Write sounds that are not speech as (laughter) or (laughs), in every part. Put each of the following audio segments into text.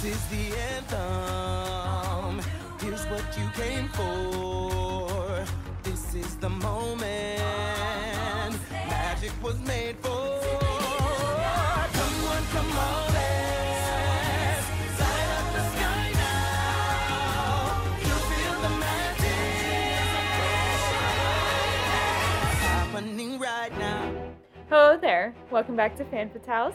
This is the anthem. Here's what you came for. This is the moment. Magic was made for. Hello there. Welcome back to Fan Fatales.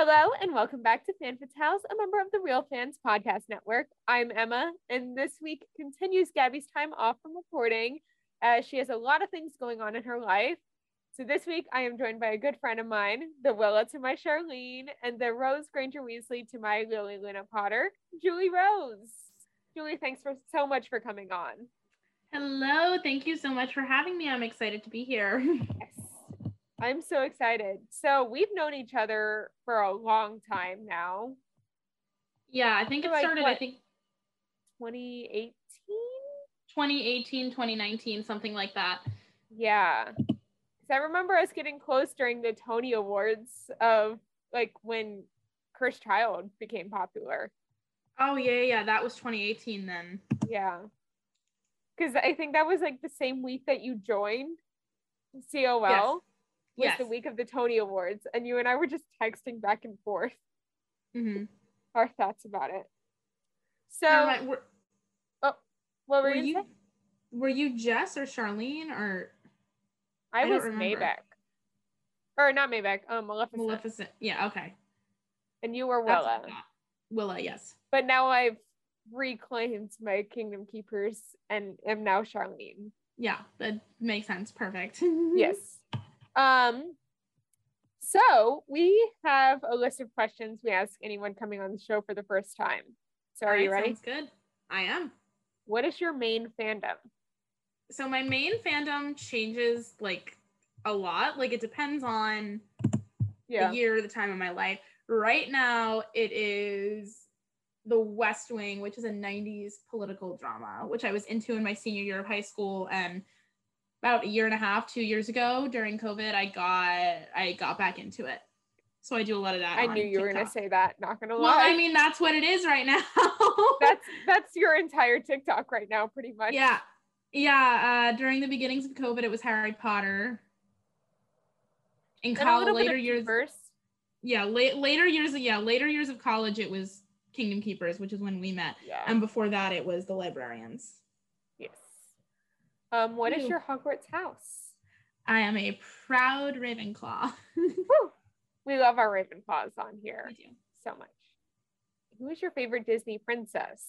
Hello and welcome back to Fan Fatales, a member of the Real Fans Podcast Network. I'm Emma, and this week continues Gabby's time off from reporting as she has a lot of things going on in her life. So this week I am joined by a good friend of mine, the Willa to my Charlene, and the Rose Granger Weasley to my Lily Luna Potter, Julie Rose. Julie, thanks for so much for coming on. Hello, thank you so much for having me. I'm excited to be here. Yes. I'm so excited. So we've known each other for a long time now. yeah, I think it Like started, I think 2018? 2018, 2019, something like that. Yeah. Because I remember us getting close during the Tony Awards of like when Cursed Child became popular. Oh, yeah, yeah, yeah, that was 2018 then. Yeah. Because I think that was like the same week that you joined COL. Was Yes. the week of the Tony Awards, and you and I were just texting back and forth hmm our thoughts about it. So, were, what were, were you? say? were you Jess or Charlene or I, I was. Maybeck, or not Maybeck, um, Maleficent, Maleficent? Yeah, okay. and you were Willa. Willa, yes. but now I've reclaimed my Kingdom Keepers and am now Charlene. Yeah, that makes sense. Perfect. (laughs) Yes. Um. So we have a list of questions we ask anyone coming on the show for the first time. So are you ready? Sounds good. I am. What is your main fandom? so my main fandom changes like a lot. Like it depends on Yeah. the year, or the time of my life. Right now, it is The West Wing, which is a 90s political drama, which I was into in my senior year of high school. And about a year and a half, two years ago during COVID, I got I got back into it. So I do a lot of that. I knew you were gonna say that. Not gonna lie. Well. I mean, that's what it is right now. (laughs) that's (laughs) that's your entire TikTok right now, pretty much. yeah. Yeah. Uh, during the beginnings of COVID, it was Harry Potter. In college, later years, Keepers. yeah late, later years yeah later years of college it was kingdom keepers which is when we met Yeah. and before that it was the librarians. Um. What is your Hogwarts house? i am a proud ravenclaw (laughs) Woo! We love our Ravenclaws on here so much. Who is your favorite Disney princess?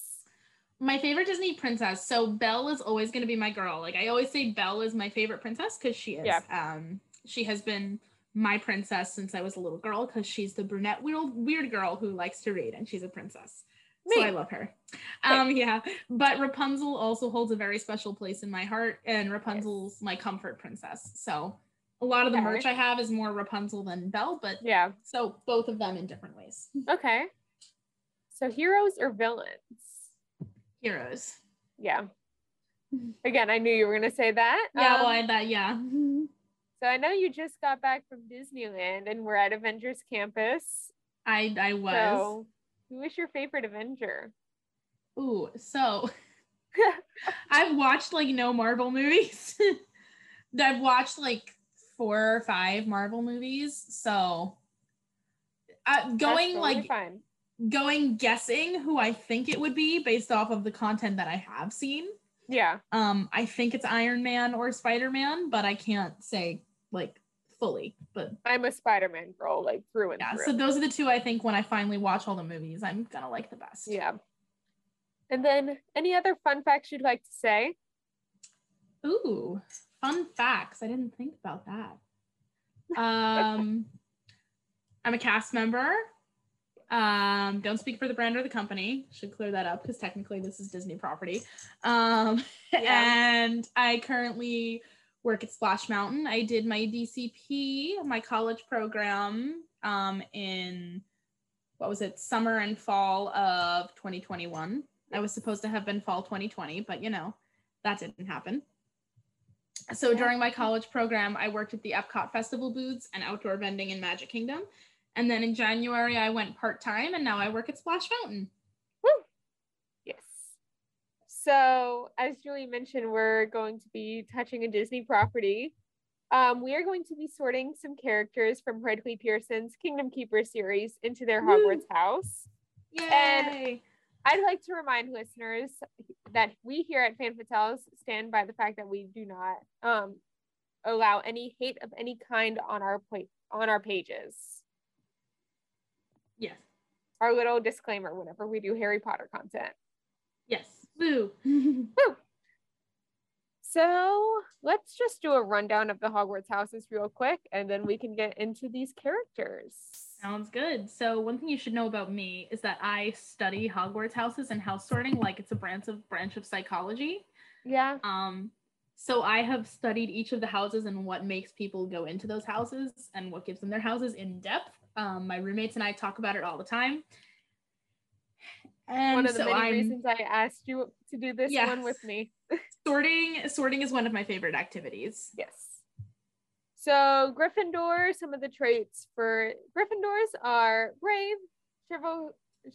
my favorite disney princess so belle is always going to be my girl like i always say belle is my favorite princess because she is Yeah. um she has been my princess since i was a little girl because she's the brunette weird, weird girl who likes to read and she's a princess so I love her. (laughs) Um, yeah, but Rapunzel also holds a very special place in my heart, and Rapunzel's my comfort princess. So a lot of the Okay. merch I have is more Rapunzel than Belle, but Yeah. so both of them in different ways. Okay. So heroes or villains? Heroes. Yeah. Again, I knew you were gonna say that. Yeah, Um, well, I, that yeah. (laughs) so I know you just got back from Disneyland and we're at Avengers Campus. I I was. So who is your favorite Avenger? Ooh, so (laughs) I've watched like no Marvel movies. (laughs) I've watched like four or five Marvel movies. So uh, going totally like fine. going guessing who I think it would be based off of the content that I have seen. Yeah. Um, I think it's Iron Man or Spider Man, but I can't say like fully. But I'm a Spider-Man girl, like through and yeah, through. so those are the two I think when I finally watch all the movies, I'm gonna like the best. yeah. And then any other fun facts you'd like to say? Ooh, fun facts. I didn't think about that. Um, (laughs) I'm a cast member. Um, don't speak for the brand or the company. Should clear that up because technically this is Disney property. Um, (laughs) Yeah. and I currently work at Splash Mountain. I did my DCP, my college program, um, in what was it, summer and fall of 2021. I was supposed to have been fall 2020, but you know, that didn't happen. So during my college program, I worked at the Epcot Festival booths and outdoor vending in Magic Kingdom. And then in January, I went part time and now I work at Splash Mountain. So, as Julie mentioned, we're going to be touching a Disney property. Um, we are going to be sorting some characters from Ridley Pearson's Kingdom Keeper series into their Woo. Hogwarts house. Yay! I'd like to remind listeners that we here at Fan Fatales stand by the fact that we do not um, allow any hate of any kind on our plate on our pages. yes. Our little disclaimer whenever we do Harry Potter content. Yes. Woo. (laughs) So let's just do a rundown of the Hogwarts houses real quick, and then we can get into these characters. Sounds good. So one thing you should know about me is that I study Hogwarts houses and house sorting like it's a branch of branch of psychology. Yeah. Um, so I have studied each of the houses and what makes people go into those houses and what gives them their houses in depth. Um, my roommates and I talk about it all the time. And One of the so many I'm reasons I asked you to do this one with me. (laughs) sorting. Sorting is one of my favorite activities. Yes. So Gryffindor, some of the traits for Gryffindors are brave, chival-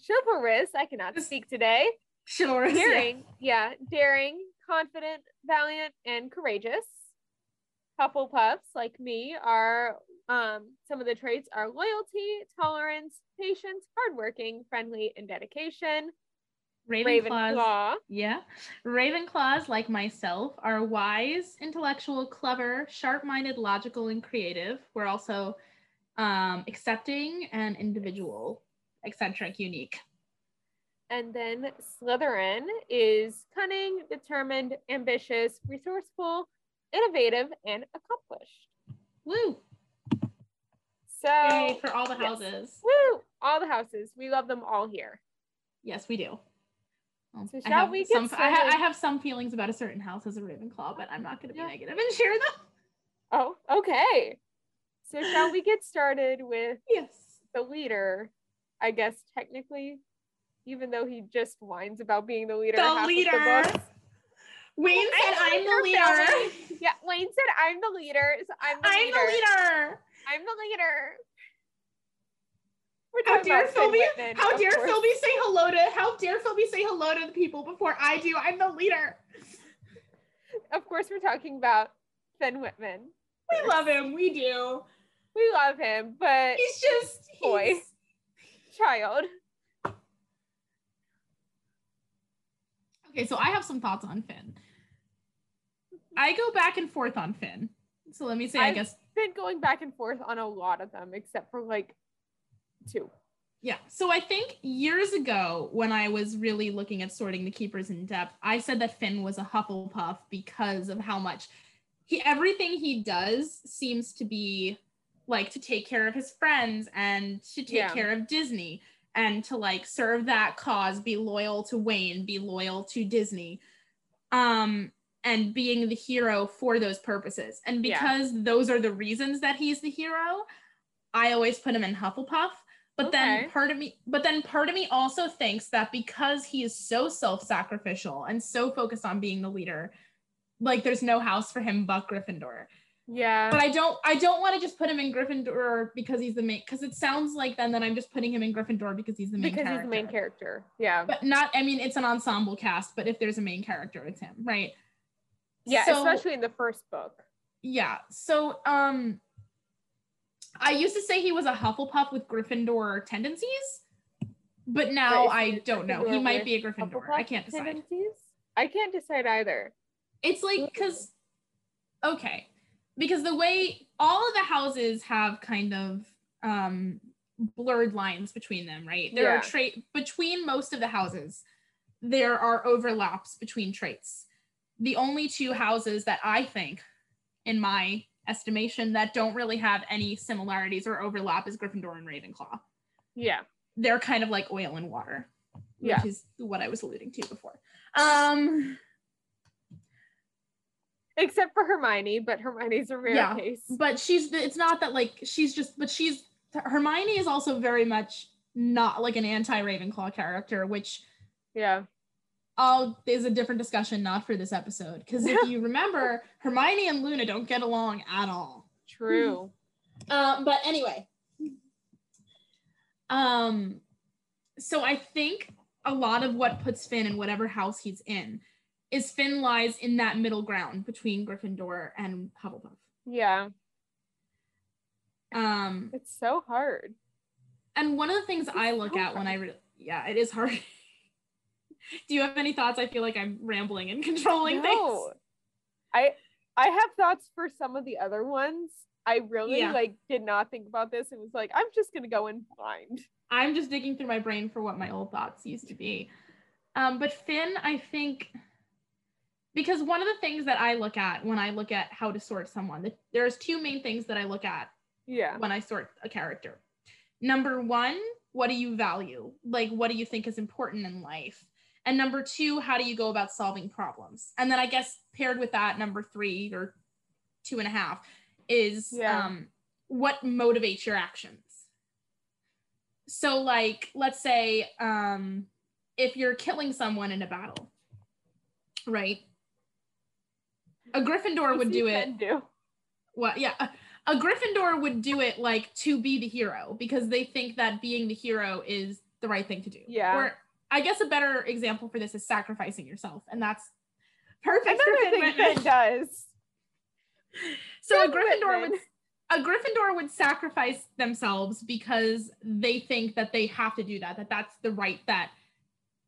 chivalrous. I cannot speak today. Chivalrous. yeah. Daring, yeah, daring, confident, valiant, and courageous. Hufflepuffs, like me, are um, some of the traits are loyalty, tolerance, patience, hardworking, friendly, and dedication. Ravenclaws. Ravenclaw, Yeah. Ravenclaws, like myself, are wise, intellectual, clever, sharp minded, logical, and creative. We're also um, accepting and individual, eccentric, unique. and then Slytherin is cunning, determined, ambitious, resourceful, innovative, and accomplished. Woo! So, Yay for all the yes. houses. woo, all the houses. We love them all here. Yes, we do. Well, So I shall have we get some, I, ha- I have some feelings about a certain house as a Ravenclaw, but I'm not going to be Yeah. negative and share them. Oh, okay. So shall we get started with (laughs) Yes. the leader? I guess technically, even though he just whines about being the leader. The leader. books. Wayne said, I'm the the leader. leader. Yeah, Wayne said, "I'm the leader." So I'm the I'm leader. the leader. I'm the leader. How dare Philby? Whitman, How dare course. Philby say hello to? How dare Philby say hello to the people before I do? I'm the leader. Of course, we're talking about Finn Whitman. We love him. We do. We love him, but He's just Boy. he's- child. Okay, so I have some thoughts on Finn. I go back and forth on Finn. So let me say, I I've- guess, Been going back and forth on a lot of them, except for like two. yeah. So I think years ago, when I was really looking at sorting the keepers in depth, I said that Finn was a Hufflepuff because of how much he everything he does seems to be like to take care of his friends and to take Yeah. care of Disney and to like serve that cause, be loyal to Wayne, be loyal to Disney. Um and being the hero for those purposes. And Yeah. because those are the reasons that he's the hero, I always put him in Hufflepuff. But Okay. then part of me, but then part of me also thinks that because he is so self-sacrificial and so focused on being the leader, like there's no house for him but Gryffindor. Yeah. But I don't I don't want to just put him in Gryffindor because he's the main because it sounds like then that I'm just putting him in Gryffindor because he's the main because character. he's the main character. Yeah. But not I mean it's an ensemble cast, but if there's a main character, it's him, right? Yeah, So- especially in the first book. yeah so um i used to say he was a hufflepuff with gryffindor tendencies but now But i don't know he might be a gryffindor i can't decide tendencies? I can't decide either. it's like because okay because the way all of the houses have kind of um blurred lines between them right there Yeah. are trait between most of the houses there are overlaps between traits the only two houses that i think in my estimation that don't really have any similarities or overlap is gryffindor and ravenclaw Yeah. they're kind of like oil and water, which Yeah. is what I was alluding to before. Um, Except for Hermione, but Hermione's a rare Yeah. case. but she's it's not that like she's just but she's Hermione is also very much not like an anti Ravenclaw character, which Yeah. All is a different discussion, not for this episode. Because if (laughs) you remember, Hermione and Luna don't get along at all. True. Um, but anyway, um, so I think a lot of what puts Finn in whatever house he's in is Finn lies in that middle ground between Gryffindor and Hufflepuff. Yeah. Um, It's so hard. and one of the things I look so at when I re- yeah, it is hard. (laughs) (laughs) Do you have any thoughts? I feel like I'm rambling and (laughs) controlling things. No. I I have thoughts for some of the other ones. I really Yeah. like did not think about this and was like, I'm just gonna go in blind. I'm just digging through my brain for what my old thoughts used to be. Um, but Finn, I think, because one of the things that I look at when I look at how to sort someone, th- there's two main things that I look at Yeah. when I sort a character. Number one, what do you value? Like, what do you think is important in life? And number two, how do you go about solving problems? And then I guess paired with that, number three or two and a half is Yeah. um, what motivates your actions. So, like, let's say um, if you're killing someone in a battle, right? A Gryffindor would do it Do. what yeah a, gryffindor would do it like to be the hero because they think that being the hero is the right thing to do Yeah. or i guess a better example for this is sacrificing yourself and that's perfect for Another Finn thing Whitman. Finn does. (laughs) so a gryffindor Whitman. would a gryffindor would sacrifice themselves because they think that they have to do that that that's the right that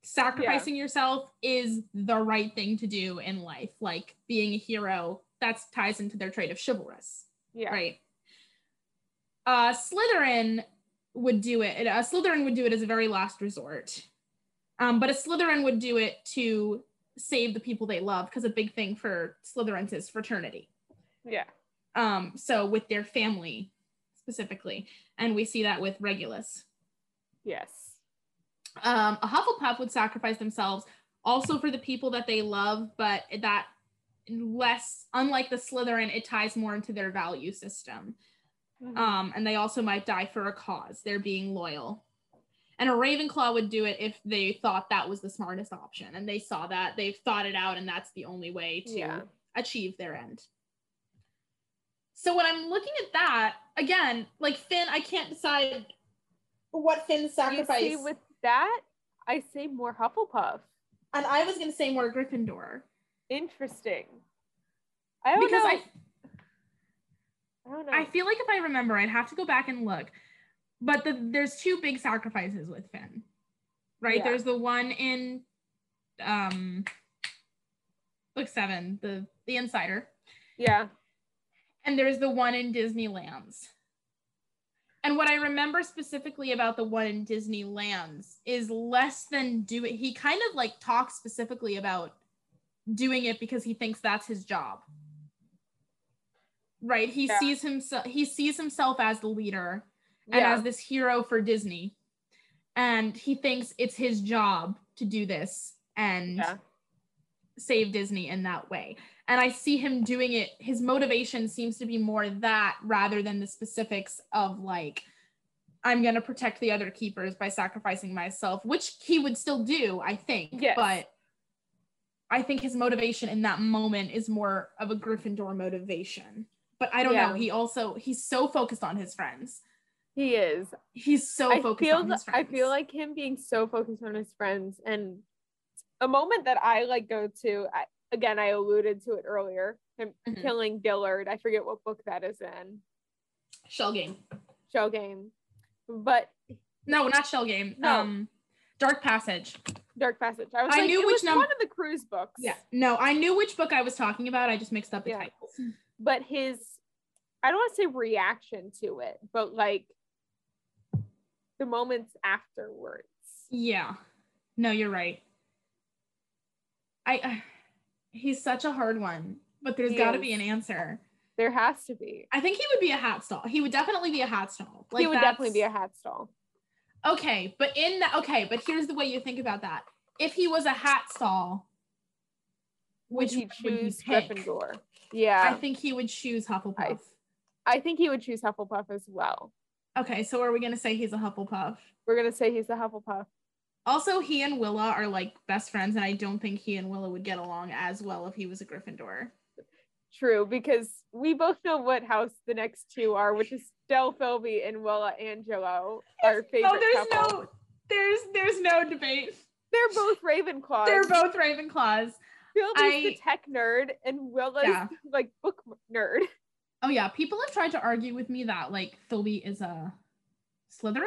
sacrificing yourself is the right thing to do in life like being a hero that ties into their trait of chivalrous Yeah. Right. Uh, Slytherin would do it. A Slytherin would do it as a very last resort. Um, but a Slytherin would do it to save the people they love because a big thing for Slytherins is fraternity. Yeah. Um, so with their family specifically, and we see that with Regulus. Yes. Um, a Hufflepuff would sacrifice themselves also for the people that they love, but that less, unlike the Slytherin, it ties more into their value system. Mhm. Um, and they also might die for a cause. They're being loyal. And a Ravenclaw would do it if they thought that was the smartest option. And they saw that, they've thought it out, and that's the only way to Yeah. achieve their end. So when I'm looking at that, again, like Finn, I can't decide what Finn's You sacrifice. see, with that, I say more Hufflepuff. and I was gonna say more Gryffindor. Interesting. I don't Because know. I I don't know. I feel like if I remember, I'd have to go back and look. But the, there's two big sacrifices with Finn, right? Yeah. There's the one in um book seven, the the Insider, yeah. and there's the one in Disney Lands. And what I remember specifically about the one in Disney Lands is less than do it. He kind of like talks specifically about doing it because he thinks that's his job. Right? He Yeah. sees himself he sees himself as the leader and Yeah. as this hero for Disney. And he thinks it's his job to do this and Yeah. save Disney in that way. And I see him doing it. His motivation seems to be more that rather than the specifics of like, I'm going to protect the other keepers by sacrificing myself, which he would still do, I think. Yes. But I think his motivation in that moment is more of a Gryffindor motivation. But I don't Yeah. know. He also, he's so focused on his friends. He is. He's so I focused feel on his friends. I feel like him being so focused on his friends and a moment that I like go to. I, again, I alluded to it earlier. Him Mhm. killing Dillard. I forget what book that is in. Shell Game. Shell game, but No, not Shell Game. No. Um, Dark Passage. Dark Passage. I was I like, knew which was num- one of the cruise books. Yeah. No, I knew which book I was talking about. I just mixed up the Yeah. titles. but his I don't want to say reaction to it, but like the moments afterwards. Yeah. No, you're right. I uh, he's such a hard one, but there's got to be an answer. There has to be. I think he would be a hat stall. He would definitely be a hat stall. he would definitely be a hat stall. Okay, but in that okay, but here's the way you think about that. If he was a hat stall, Would which he would he choose pick? Gryffindor? I Yeah, think he would choose Hufflepuff. I think he would choose Hufflepuff as well. Okay, so are we gonna say he's a Hufflepuff? We're gonna say he's a Hufflepuff. Also, he and Willa are like best friends, and I don't think he and Willa would get along as well if he was a Gryffindor. True, because we both know what house the next two are, which is Dell Philby and Willa Angelo, our oh, favorite oh, there's couple. no, there's there's no debate. They're both Ravenclaws. They're both Ravenclaws. Philby's the tech nerd and Willa's Yeah. like book nerd. Oh yeah, people have tried to argue with me that like Philby is a Slytherin,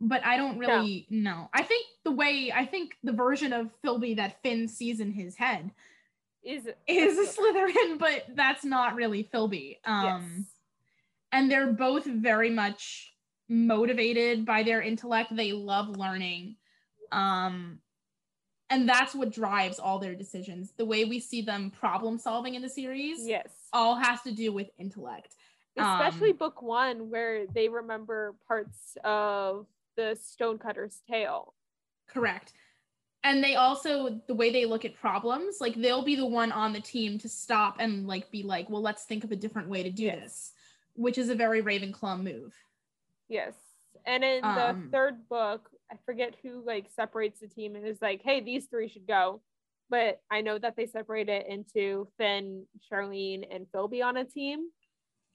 but I don't really know. I think the way I think the version of Philby that Finn sees in his head Is is a Slytherin, (laughs) but that's not really Philby. Um yes. and they're both very much motivated by their intellect. They love learning. Um and that's what drives all their decisions. The way we see them problem solving in the series Yes. All has to do with intellect. Especially um, book one, where they remember parts of the Stonecutter's tale. Correct. And they also the way they look at problems, like they'll be the one on the team to stop and like be like, well, let's think of a different way to do Yes. this, which is a very Ravenclaw move. Yes. And in the Um, third book, I forget who like separates the team and is like, hey, these three should go. But I know that they separate it into Finn, Charlene, and Philby on a team.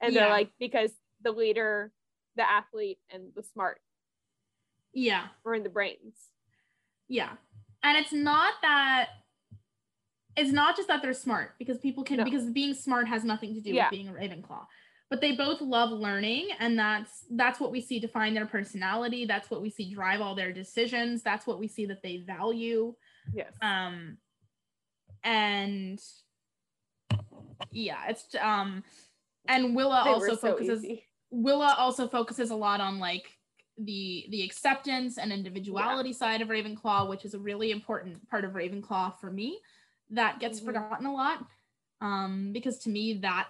And they're like, because the leader, the athlete, and the smart Yeah. We're in the brains. Yeah. And it's not that it's not just that they're smart because people can No. because being smart has nothing to do Yeah. with being a Ravenclaw. But they both love learning and that's that's what we see define their personality, that's what we see drive all their decisions, that's what we see that they value. Yes. Um and yeah, it's um and Willa They also so focuses easy. Willa also focuses a lot on like the the acceptance and individuality side of Ravenclaw, which is a really important part of Ravenclaw for me. That gets Mhm. forgotten a lot. Um, because to me that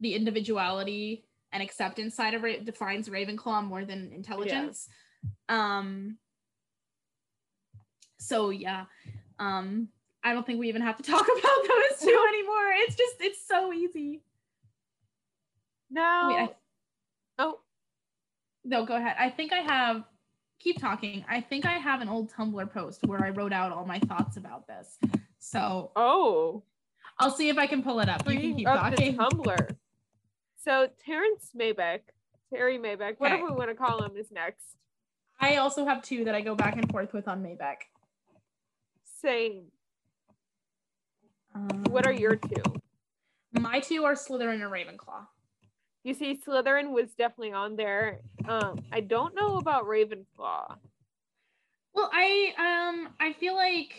the individuality and acceptance side of it defines Ravenclaw more than intelligence. Um so yeah. Um I don't think we even have to talk (laughs) about those two anymore. It's just it's so easy. No. Wait, I- oh, No, go ahead. I think I have. Keep talking. I think I have an old Tumblr post where I wrote out all my thoughts about this. So oh. I'll see if I can pull it up. You can keep up the talking. Tumblr. So Terrence Maybeck, Terry Maybeck, whatever we want to call him, is next. I also have two that I go back and forth with on Maybeck. Same. What are your Um, two? My two are Slytherin and Ravenclaw. You see, Slytherin was definitely on there. Um, I don't know about Ravenclaw. Well, I um I feel like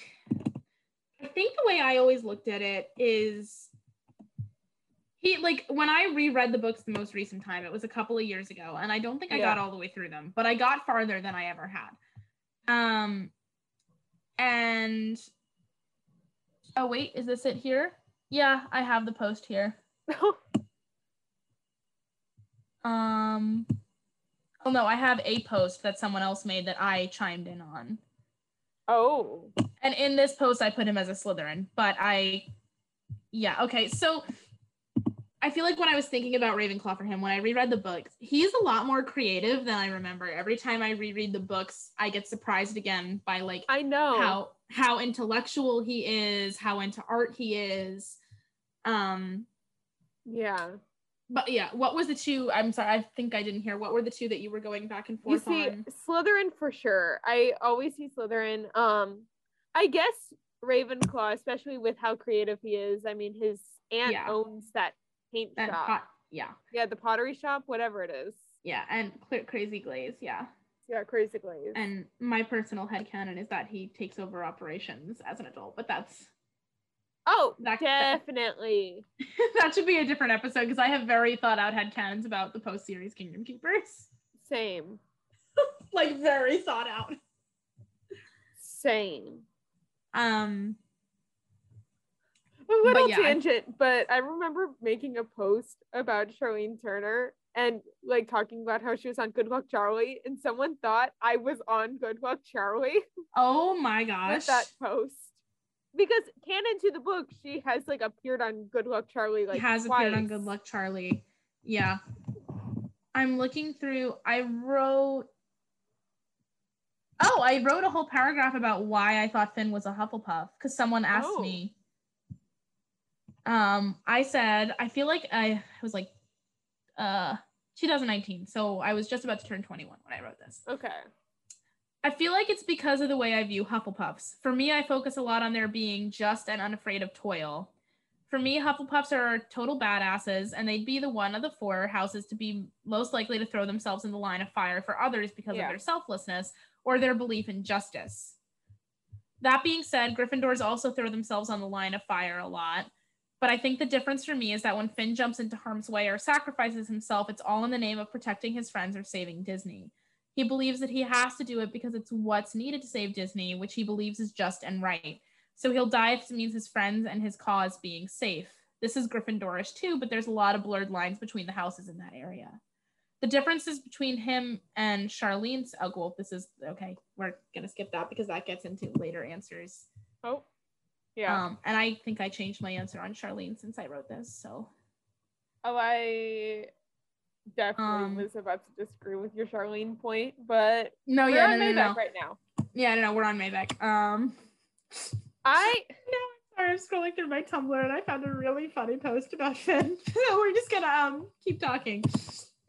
I think the way I always looked at it is he like when I reread the books the most recent time, it was a couple of years ago, and I don't think I got all the way through them, but I got farther than I ever had. Um and oh wait, is this it here? Yeah, I have the post here. (laughs) Um oh no, I have a post that someone else made that I chimed in on. oh, And in this post, I put him as a Slytherin, but I, yeah, okay. So I feel like when I was thinking about Ravenclaw for him, when I reread the books, he's a lot more creative than I remember. Every time I reread the books, I get surprised again by like I know. how how intellectual he is, how into art he is. Um, Yeah. but yeah, what was the two? I'm sorry, I think I didn't hear. What were the two that you were going back and forth You see, on? Slytherin for sure. I always see Slytherin. Um, I guess Ravenclaw, especially with how creative he is. I mean, his aunt Yeah. owns that paint shop. pot, yeah, Yeah, the pottery shop, whatever it is. yeah, and clear, crazy glaze, yeah. Yeah, crazy glaze. and my personal head headcanon is that he takes over operations as an adult but that's oh, that- that- definitely. (laughs) that should be a different episode because i have very thought out head headcanons about the post series kingdom keepers Same. (laughs) like very thought out Same. um A little yeah, I- tangent, but I remember making a post about Charlene Turner and like talking about how she was on Good Luck Charlie, and someone thought I was on Good Luck Charlie (laughs) Oh my with gosh. that post. Because canon to the book, she has like appeared on Good Luck Charlie like has appeared on. Good Luck Charlie. Yeah. I'm looking through. I wrote. Oh, I wrote a whole paragraph about why I thought Finn was a Hufflepuff because someone asked Oh. me. Um, I said I feel like I was like, uh, 2019, so I was just about to turn 21 when I wrote this. Okay. I feel like it's because of the way I view Hufflepuffs. For me, I focus a lot on their being just and unafraid of toil. For me, Hufflepuffs are total badasses, and they'd be the one of the four houses to be most likely to throw themselves in the line of fire for others because Yeah. of their selflessness or their belief in justice. That being said, Gryffindors also throw themselves on the line of fire a lot. But I think the difference for me is that when Finn jumps into harm's way or sacrifices himself, it's all in the name of protecting his friends or saving Disney. He believes that he has to do it because it's what's needed to save Disney, which he believes is just and right. So he'll die if it means his friends and his cause being safe. This is Gryffindorish too, but there's a lot of blurred lines between the houses in that area. The differences between him and Charlene's oh well, this is okay. We're gonna skip that because that gets into later answers. Oh. Yeah. Um, and I think I changed my answer on Charlene since I wrote this. So oh, I definitely Um, was about to disagree with your Charlene point, but no, we're yeah, on no, no, Maybeck no. right now. yeah, no, no, we're on Maybeck. Um, I (laughs) no, Sorry, I'm scrolling through my Tumblr and I found a really funny post about Finn. (laughs) so we're just gonna um keep talking.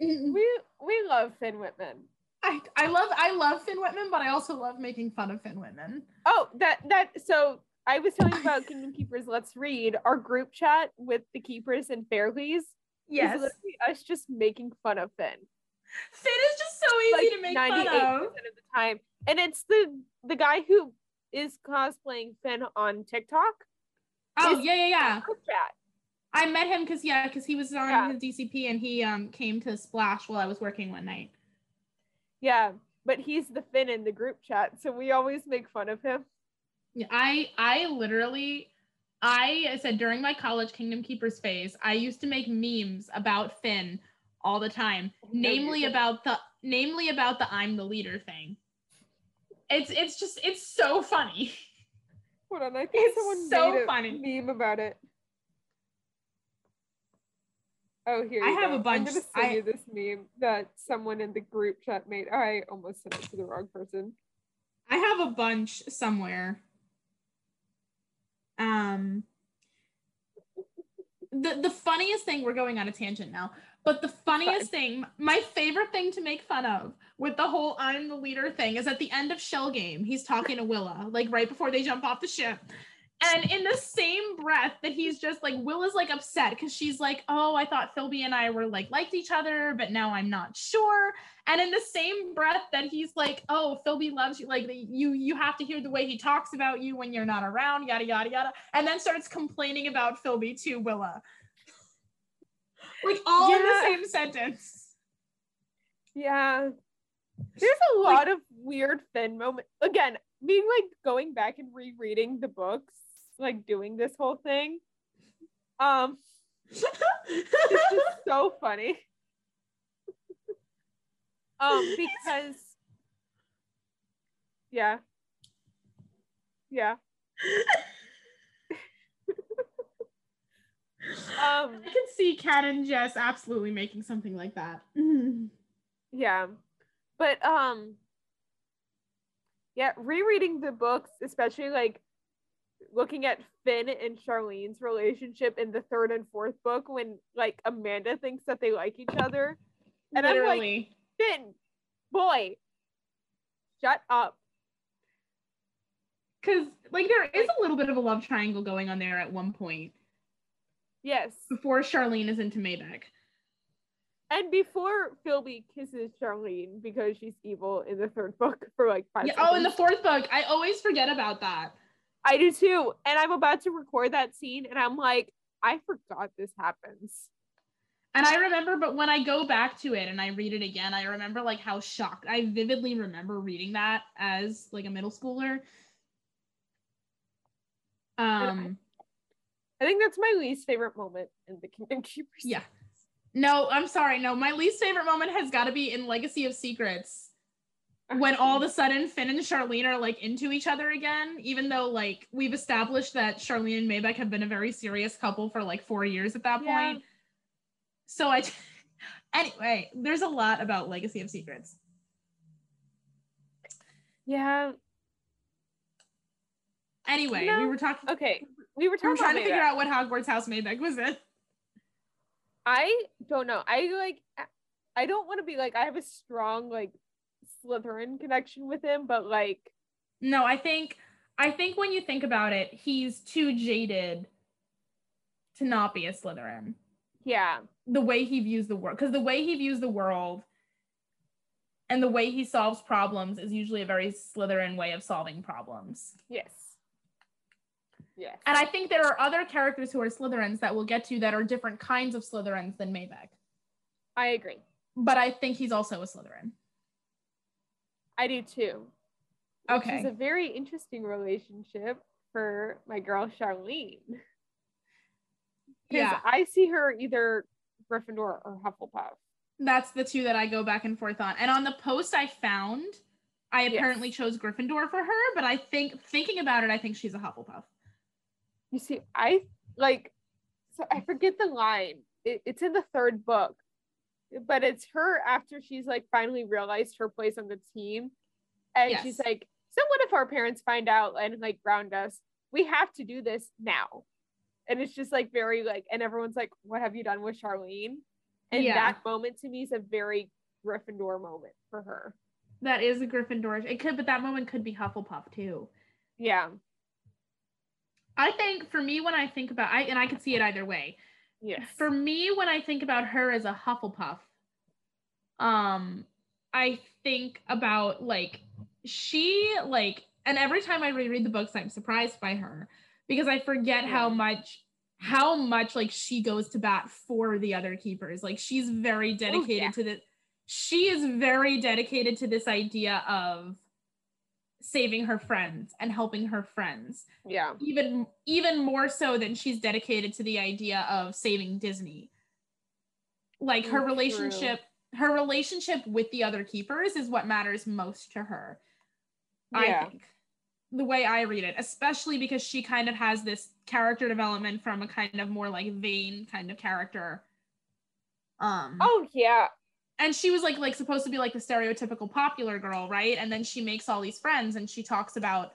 we we love Finn Whitman. I, I love I love Finn Whitman, but I also love making fun of Finn Whitman. Oh, that that so I was telling about (laughs) Kingdom Keepers. Let's read our group chat with the keepers and Fairlies. Yes, us just making fun of Finn. Finn is just so easy Like to make fun of. of the time, and it's the the guy who is cosplaying Finn on TikTok. Oh yeah, yeah, yeah. Group chat. I met him because yeah, because he was on Yeah. his DCP and he um came to Splash while I was working one night. Yeah, but he's the Finn in the group chat, so we always make fun of him. I I literally I said during my college Kingdom Keepers phase, I used to make memes about Finn all the time, oh, No, namely about the namely about the I'm the leader thing. It's it's just it's so funny. Hold on, I think It's someone so made a funny. meme about it. Oh, here I have go. a bunch. I'm gonna send I- you this meme that someone in the group chat made. I almost sent it to the wrong person. I have a bunch somewhere. Um the the funniest thing we're going on a tangent now, but the funniest thing, my favorite thing to make fun of with the whole I'm the leader thing is at the end of Shell Game, he's talking to Willa, like right before they jump off the ship. And in the same breath that he's just like Will is like upset because she's like, oh, I thought Philby and I were like liked each other, but now I'm not sure. And in the same breath that he's like, oh, Philby loves you, like you, you have to hear the way he talks about you when you're not around, yada yada yada, and then starts complaining about Philby to Willa. Like all in the same sentence. Yeah. There's a Like- lot of weird Finn moments. Again, me like going back and rereading the books, like doing this whole thing. Um, (laughs) it's just (laughs) so funny. um, because yeah. Yeah. (laughs) Um I can see Kat and Jess absolutely making something like that. Yeah. But um yeah, rereading the books, especially like looking at Finn and Charlene's relationship in the third and fourth book when like Amanda thinks that they like each other. And I'm like, Finn, boy, shut up. Because like there is a little bit of a love triangle going on there at one point Yes. before Charlene is into Maybeck. And before Philby kisses Charlene because she's evil in the third book for like five Yeah, oh, in the fourth book, I always forget about that. I do too. And I'm about to record that scene and I'm like, I forgot this happens. And I remember, but when I go back to it and I read it again, I remember like how shocked. I vividly remember reading that as like a middle schooler. Um, I think that's my least favorite moment in the Kingdom Keepers. (laughs) yeah, No, I'm sorry. No, my least favorite moment has got to be in Legacy of Secrets when all of a (laughs) sudden Finn and Charlene are like into each other again, even though like we've established that Charlene and Maybeck have been a very serious couple for like four years at that Yeah. point. So I, (laughs) anyway, there's a lot about Legacy of Secrets. Yeah. Anyway, we were talking. Okay. We were We were trying to figure out what Hogwarts House Maybeck was in. I don't know. I like I don't want to be like I have a strong like Slytherin connection with him, but like No, I think I think when you think about it, he's too jaded to not be a Slytherin. yeah. The way he views the world, because the way he views the world and the way he solves problems is usually a very Slytherin way of solving problems. Yes. Yes. And I think there are other characters who are Slytherins that we'll get to that are different kinds of Slytherins than Maybeck. I agree. But I think he's also a Slytherin. I do too. Which Okay. is a very interesting relationship for my girl Charlene. Because Yeah. I see her either Gryffindor or Hufflepuff. That's the two that I go back and forth on. And on the post I found, I Yes. apparently chose Gryffindor for her, but I think thinking about it, I think she's a Hufflepuff. You see, I like so I forget the line. It, it's in the third book, but it's her after she's like finally realized her place on the team. And she's like, So what if our parents find out and like ground us? We have to do this now. And it's just like very like, and everyone's like, What have you done with Charlene? And Yeah. that moment to me is a very Gryffindor moment for her. That is a Gryffindor. It could, but that moment could be Hufflepuff too. Yeah. I think for me, when I think about, I and I could see it either way. Yes. For me, when I think about her as a Hufflepuff, um, I think about like she like, and every time I reread the books, I'm surprised by her because I forget how much how much like she goes to bat for the other keepers. Like she's very dedicated yeah. to the she is very dedicated to this idea of saving her friends and helping her friends yeah. even even more so than she's dedicated to the idea of saving Disney. Like her true. relationship, her relationship with the other keepers is what matters most to her. I think. The way I read it, especially because she kind of has this character development from a kind of more like vain kind of character. Um Oh yeah. And she was like like supposed to be like the stereotypical popular girl right and then she makes all these friends and she talks about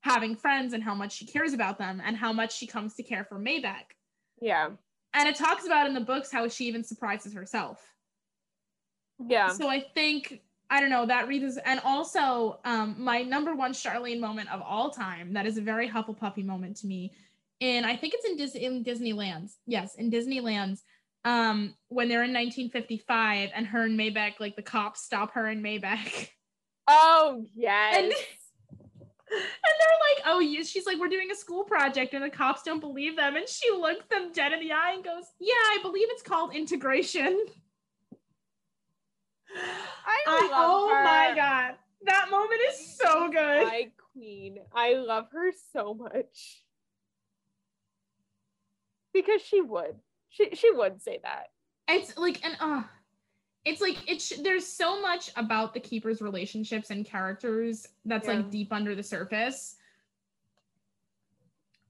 having friends and how much she cares about them and how much she comes to care for maybeck Yeah. and it talks about in the books how she even surprises herself Yeah. so i think i don't know that reads and also um my number one charlene moment of all time that is a very hufflepuffy moment to me and i think it's in, Dis- in disney lands yes in disney lands um when they're in 1955 and her and maybeck like the cops stop her and maybeck Oh yes. and, (laughs) and they're like oh you she's like we're doing a school project and the cops don't believe them and she looks them dead in the eye and goes yeah i believe it's called integration I, I, oh her. my god that moment is so good My queen. I love her so much. Because she would. She she would say that. it's like and uh it's like it's there's so much about the keepers relationships and characters that's Yeah. like deep under the surface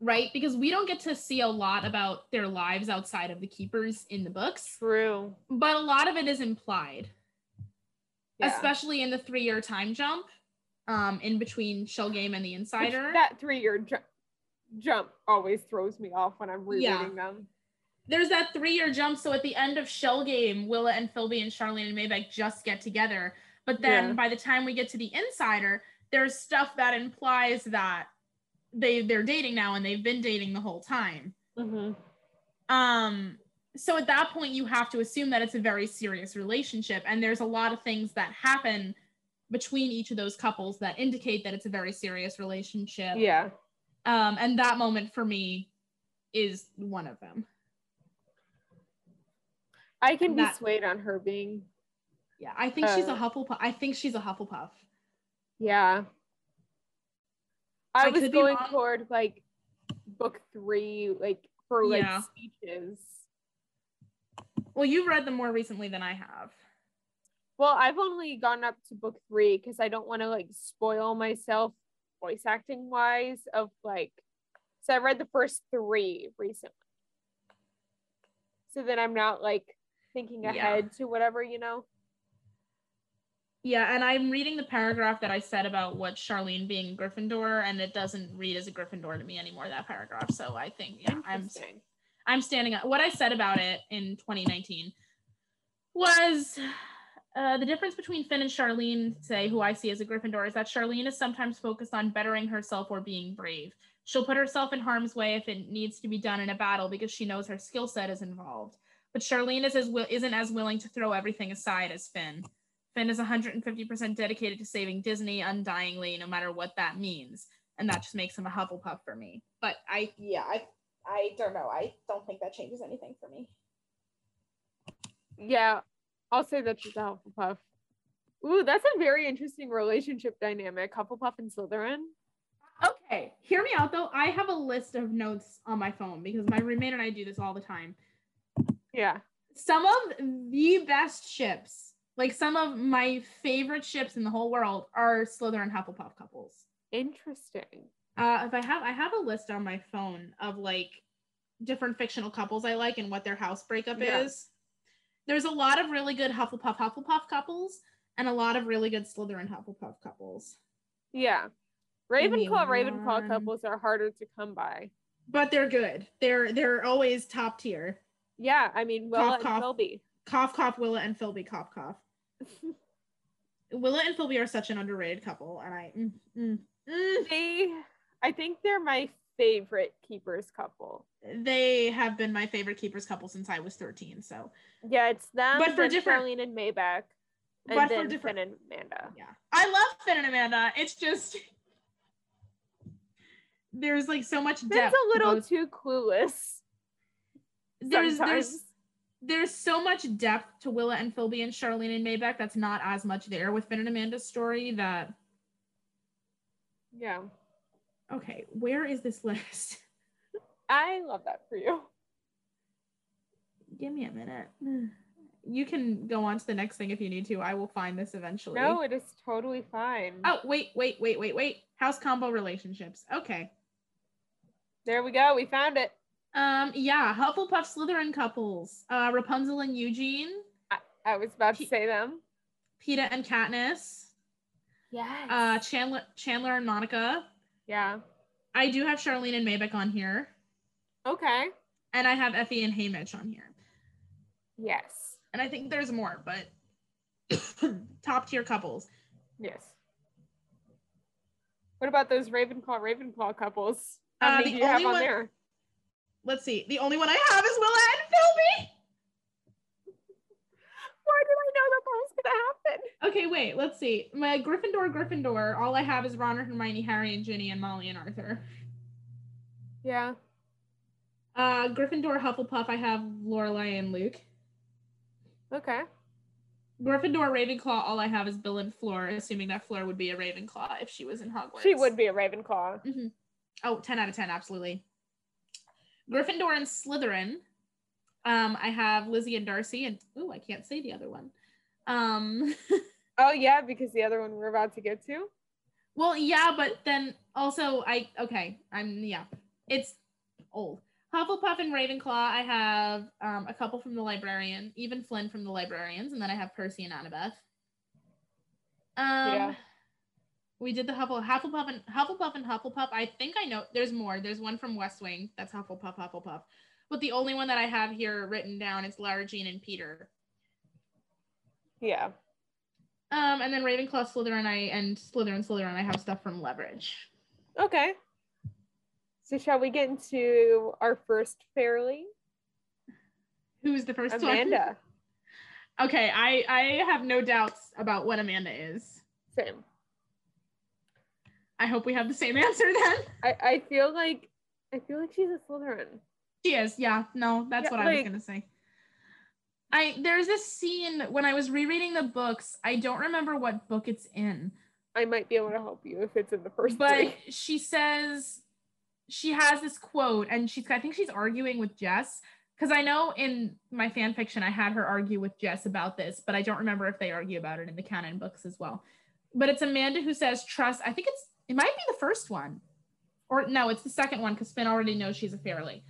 right because we don't get to see a lot about their lives outside of the keepers in the books True. but a lot of it is implied Yeah. especially in the three-year time jump um in between shell game and the Which- insider that three year ju- jump always throws me off when I'm Yeah. them. There's that three-year jump so at the end of shell game willa and philby and charlene and maybeck just get together but then Yeah. by the time we get to the insider there's stuff that implies that they they're dating now and they've been dating the whole time Mm-hmm. um so at that point you have to assume that it's a very serious relationship and there's a lot of things that happen between each of those couples that indicate that it's a very serious relationship Yeah. um and that moment for me is one of them I can be That- swayed on her being yeah i think she's a Uh, hufflepuff i think she's a hufflepuff Yeah. I, I was going toward like book three, like for like Yeah. speeches. Well, you've read them more recently than I have. Well, I've only gone up to book three because I don't want to like spoil myself voice acting wise of like so I read the first three recently. So then I'm not like thinking Yeah. ahead to whatever, you know. Yeah, and I'm reading the paragraph that I said about what Charlene being Gryffindor, and it doesn't read as a Gryffindor to me anymore. That paragraph, so I think yeah, I'm Interesting. I'm standing up. What I said about it in 2019 was uh, the difference between Finn and Charlene, say, who I see as a Gryffindor, is that Charlene is sometimes focused on bettering herself or being brave. She'll put herself in harm's way if it needs to be done in a battle because she knows her skill set is involved. But Charlene is as wi- isn't as willing to throw everything aside as Finn. Finn is 150% dedicated to saving Disney undyingly, no matter what that means. And that just makes him a Hufflepuff for me. But I, yeah, I, I don't know. I don't think that changes anything for me. Yeah, I'll say that she's a Hufflepuff. Ooh, that's a very interesting relationship dynamic, Hufflepuff and Slytherin. Okay, hear me out though. I have a list of notes on my phone because my roommate and I do this all the time. Yeah. Some of the best ships, like some of my favorite ships in the whole world, are Slytherin Hufflepuff couples. Interesting. Uh, if I have, I have a list on my phone of like different fictional couples I like and what their house breakup Yeah. is. There's a lot of really good Hufflepuff Hufflepuff couples and a lot of really good Slytherin Hufflepuff couples. Yeah. Ravenclaw Ravenclaw couples are harder to come by. But they're good. They're they're always top tier. Yeah, I mean Willa Cough, cough. and Philby. Cough cough Willa and Philby cough cough. (laughs) Willa and Philby are such an underrated couple, and I mm, mm, mm. They I think they're my favorite keepers couple. they have been my favorite keepers couple since I was 13. So Yeah, it's them But for different- Charlene and Maybeck. And But for different- Finn and Amanda. yeah. I love Finn and Amanda. It's just (laughs) there's like so much Finn's depth. a little both- too clueless. There's sometimes. there's there's so much depth to Willa and Philby and Charlene and Maybeck that's not as much there with Finn and Amanda's story that Yeah. okay, where is this list? I love that for you. Give me a minute. You can go on to the next thing if you need to. I will find this eventually. No, it is totally fine. Oh, wait, wait, wait, wait, wait. House combo relationships. Okay. There we go. We found it. Um, yeah, Hufflepuff Slytherin couples. Uh Rapunzel and Eugene, I was about to say them. Peeta and Katniss, Yes. uh Chandler Chandler and Monica. yeah. I do have Charlene and Maybeck on here. Okay. And I have Effie and Haymitch on here. Yes. And I think there's more, but (coughs) top tier couples. Yes. What about those Ravenclaw Ravenclaw couples? How Uh, many the do you have only on one- there? Let's see. The only one I have is Willa and Philby. Why did I know that that was gonna happen? Okay, wait, let's see. My Gryffindor, Gryffindor, all I have is Ron, and Hermione, Harry, and Ginny, and Molly and Arthur. Yeah. Uh, Gryffindor, Hufflepuff, I have Lorelai and Luke. Okay. Gryffindor, Ravenclaw, all I have is Bill and Fleur, assuming that Fleur would be a Ravenclaw if she was in Hogwarts. She would be a Ravenclaw. Oh, 10 out of 10, absolutely. Gryffindor and Slytherin. Um, I have Lizzie and Darcy, and oh, I can't say the other one. Um, (laughs) Oh yeah, because the other one we're about to get to. well, yeah, but then also I okay, I'm yeah, it's old. Hufflepuff and Ravenclaw. I have um, a couple from the librarian, even Flynn from the librarians, and then I have Percy and Annabeth. Um, Yeah. We did the Huffle, Hufflepuff and Hufflepuff and Hufflepuff. I think I know there's more. There's one from West Wing that's Hufflepuff, Hufflepuff. But the only one that I have here written down is Lara Jean and Peter. Yeah. Um, and then Ravenclaw, Slytherin, I and Slytherin, Slytherin. I have stuff from Leverage. Okay. So shall we get into our first fairly? Who's the first one? Amanda. (laughs) Okay, I I have no doubts about what Amanda is. Same. I hope we have the same (laughs) answer then. I, I feel like I feel like she's a Slytherin. She is, yeah. No, that's Yeah, what I was gonna say. I there's this scene when I was rereading the books. I don't remember what book it's in, I might be able to help you if it's in the first but three. (laughs) she says she has this quote, and she's I think she's arguing with Jess because I know in my fan fiction I had her argue with Jess about this, but I don't remember if they argue about it in the canon books as well. But it's Amanda who says trust. I think it's it might be the first one, or no, it's the second one because Finn already knows she's a Fairly.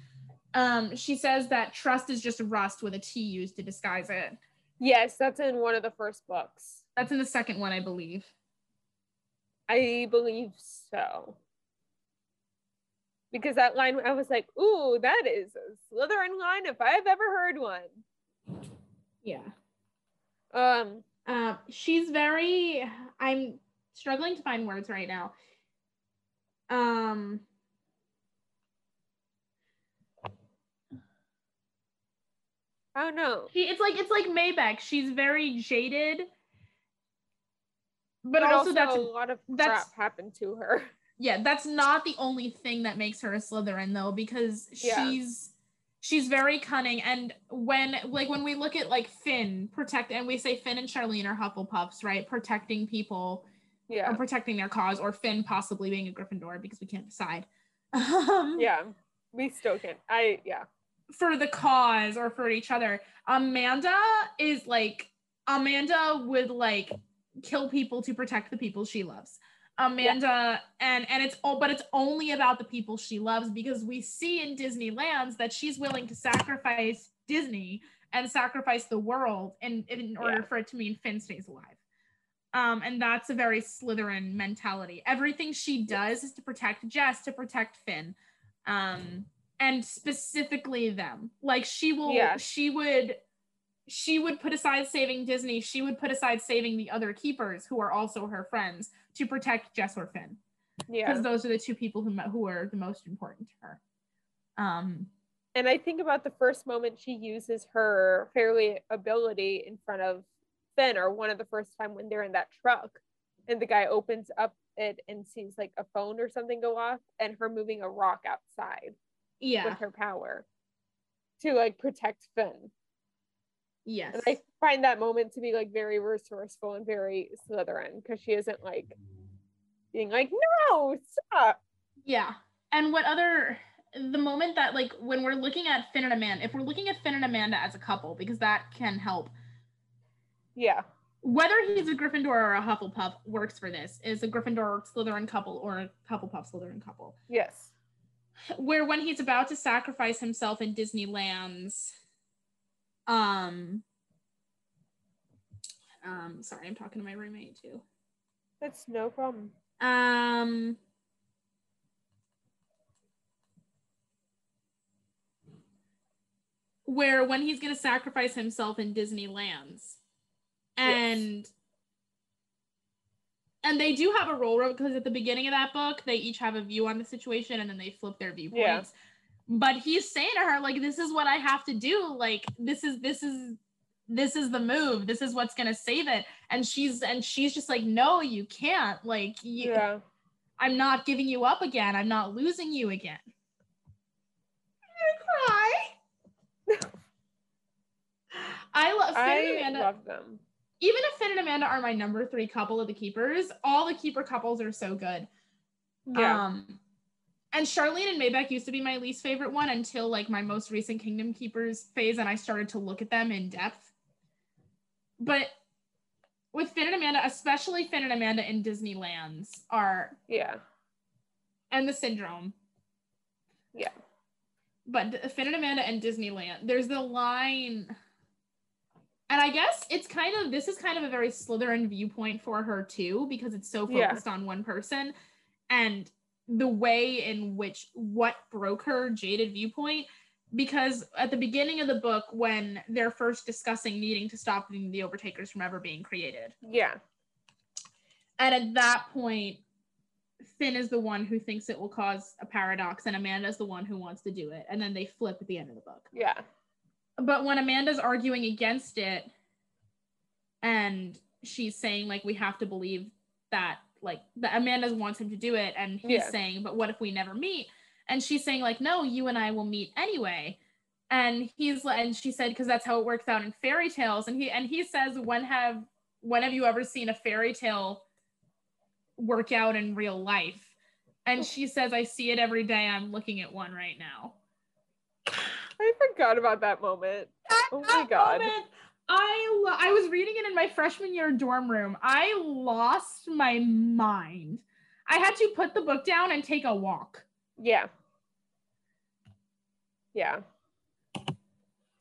Um, she says that trust is just rust with a T used to disguise it. Yes, that's in one of the first books. That's in the second one, I believe. I believe so. Because that line, I was like, ooh, that is a Slytherin line if I've ever heard one. Yeah. Um, Uh, she's very. I'm struggling to find words right now. Um. Don't know. She, it's like it's like Maybeck. She's very jaded, but, But, also, also, that's a lot of that's- crap happened to her. yeah, that's not the only thing that makes her a Slytherin though, because Yeah. she's she's very cunning. And when like when we look at like Finn protect, and we say Finn and Charlene are Hufflepuffs, right, protecting people Yeah. or protecting their cause, or Finn possibly being a Gryffindor because we can't decide. (laughs) Um, Yeah. We still can't. I, yeah. for the cause or for each other. Amanda is like Amanda would like kill people to protect the people she loves. Amanda and and it's all but it's only about the people she loves because we see in Disney Lands that she's willing to sacrifice Disney and sacrifice the world in in order Yeah. for it to mean Finn stays alive. Um, and that's a very Slytherin mentality. Everything she does is to protect Jess, to protect Finn. Um, and specifically them. Like she will Yeah. she would she would put aside saving Disney, she would put aside saving the other keepers who are also her friends to protect Jess or Finn. Yeah. Because those are the two people who who are the most important to her. Um And I think about the first moment she uses her fairly ability in front of Finn, or one of the first time when they're in that truck, and the guy opens up it and sees like a phone or something go off, and her moving a rock outside yeah. with her power to like protect Finn. Yes. And I find that moment to be like very resourceful and very Slytherin because she isn't like being like, no, stop. Yeah. And what other the moment that like when we're looking at Finn and Amanda, if we're looking at Finn and Amanda as a couple, because that can help. Yeah. Whether he's a Gryffindor or a Hufflepuff works for this. Is a Gryffindor Slytherin couple or a Hufflepuff Slytherin couple. Yes. Where when he's about to sacrifice himself in Disney Lands um um sorry, I'm talking to my roommate too. That's no problem. Um where when he's gonna sacrifice himself in Disney Lands. And and they do have a role because at the beginning of that book, they each have a view on the situation and then they flip their viewpoints. But he's saying to her, like, this is what I have to do. Like, this is this is this is the move. This is what's gonna save it. And she's and she's just like, no, you can't. Like, you, Yeah. I'm not giving you up again. I'm not losing you again. Gonna cry. I love I Amanda. love them. Even if Finn and Amanda are my number three couple of the keepers, all the keeper couples are so good. Yeah. Um, and Charlene and Maybeck used to be my least favorite one until like my most recent Kingdom Keepers phase, and I started to look at them in depth. But with Finn and Amanda, especially Finn and Amanda in Disney Lands, are yeah. and the syndrome. Yeah. But Finn and Amanda and Disneyland, there's the line. And I guess it's kind of this is kind of a very Slytherin viewpoint for her too, because it's so Yeah. focused on one person. And the way in which what broke her jaded viewpoint because at the beginning of the book when they're first discussing needing to stop the the overtakers from ever being created Yeah. and at that point, Finn is the one who thinks it will cause a paradox, and Amanda's the one who wants to do it. And then they flip at the end of the book. Yeah. But when Amanda's arguing against it, and she's saying, like, we have to believe that, like, that Amanda wants him to do it, and he's Yeah. saying, but what if we never meet? And she's saying, like, no, you and I will meet anyway. And he's and she said, because that's how it works out in fairy tales. And he and he says, when have when have you ever seen a fairy tale work out in real life? And oh. she says, I see it every day. I'm looking at one right now. I forgot about that moment. Oh my God. moment, I lo- I was reading it in my freshman year dorm room. I lost my mind. I had to put the book down and take a walk. Yeah. Yeah.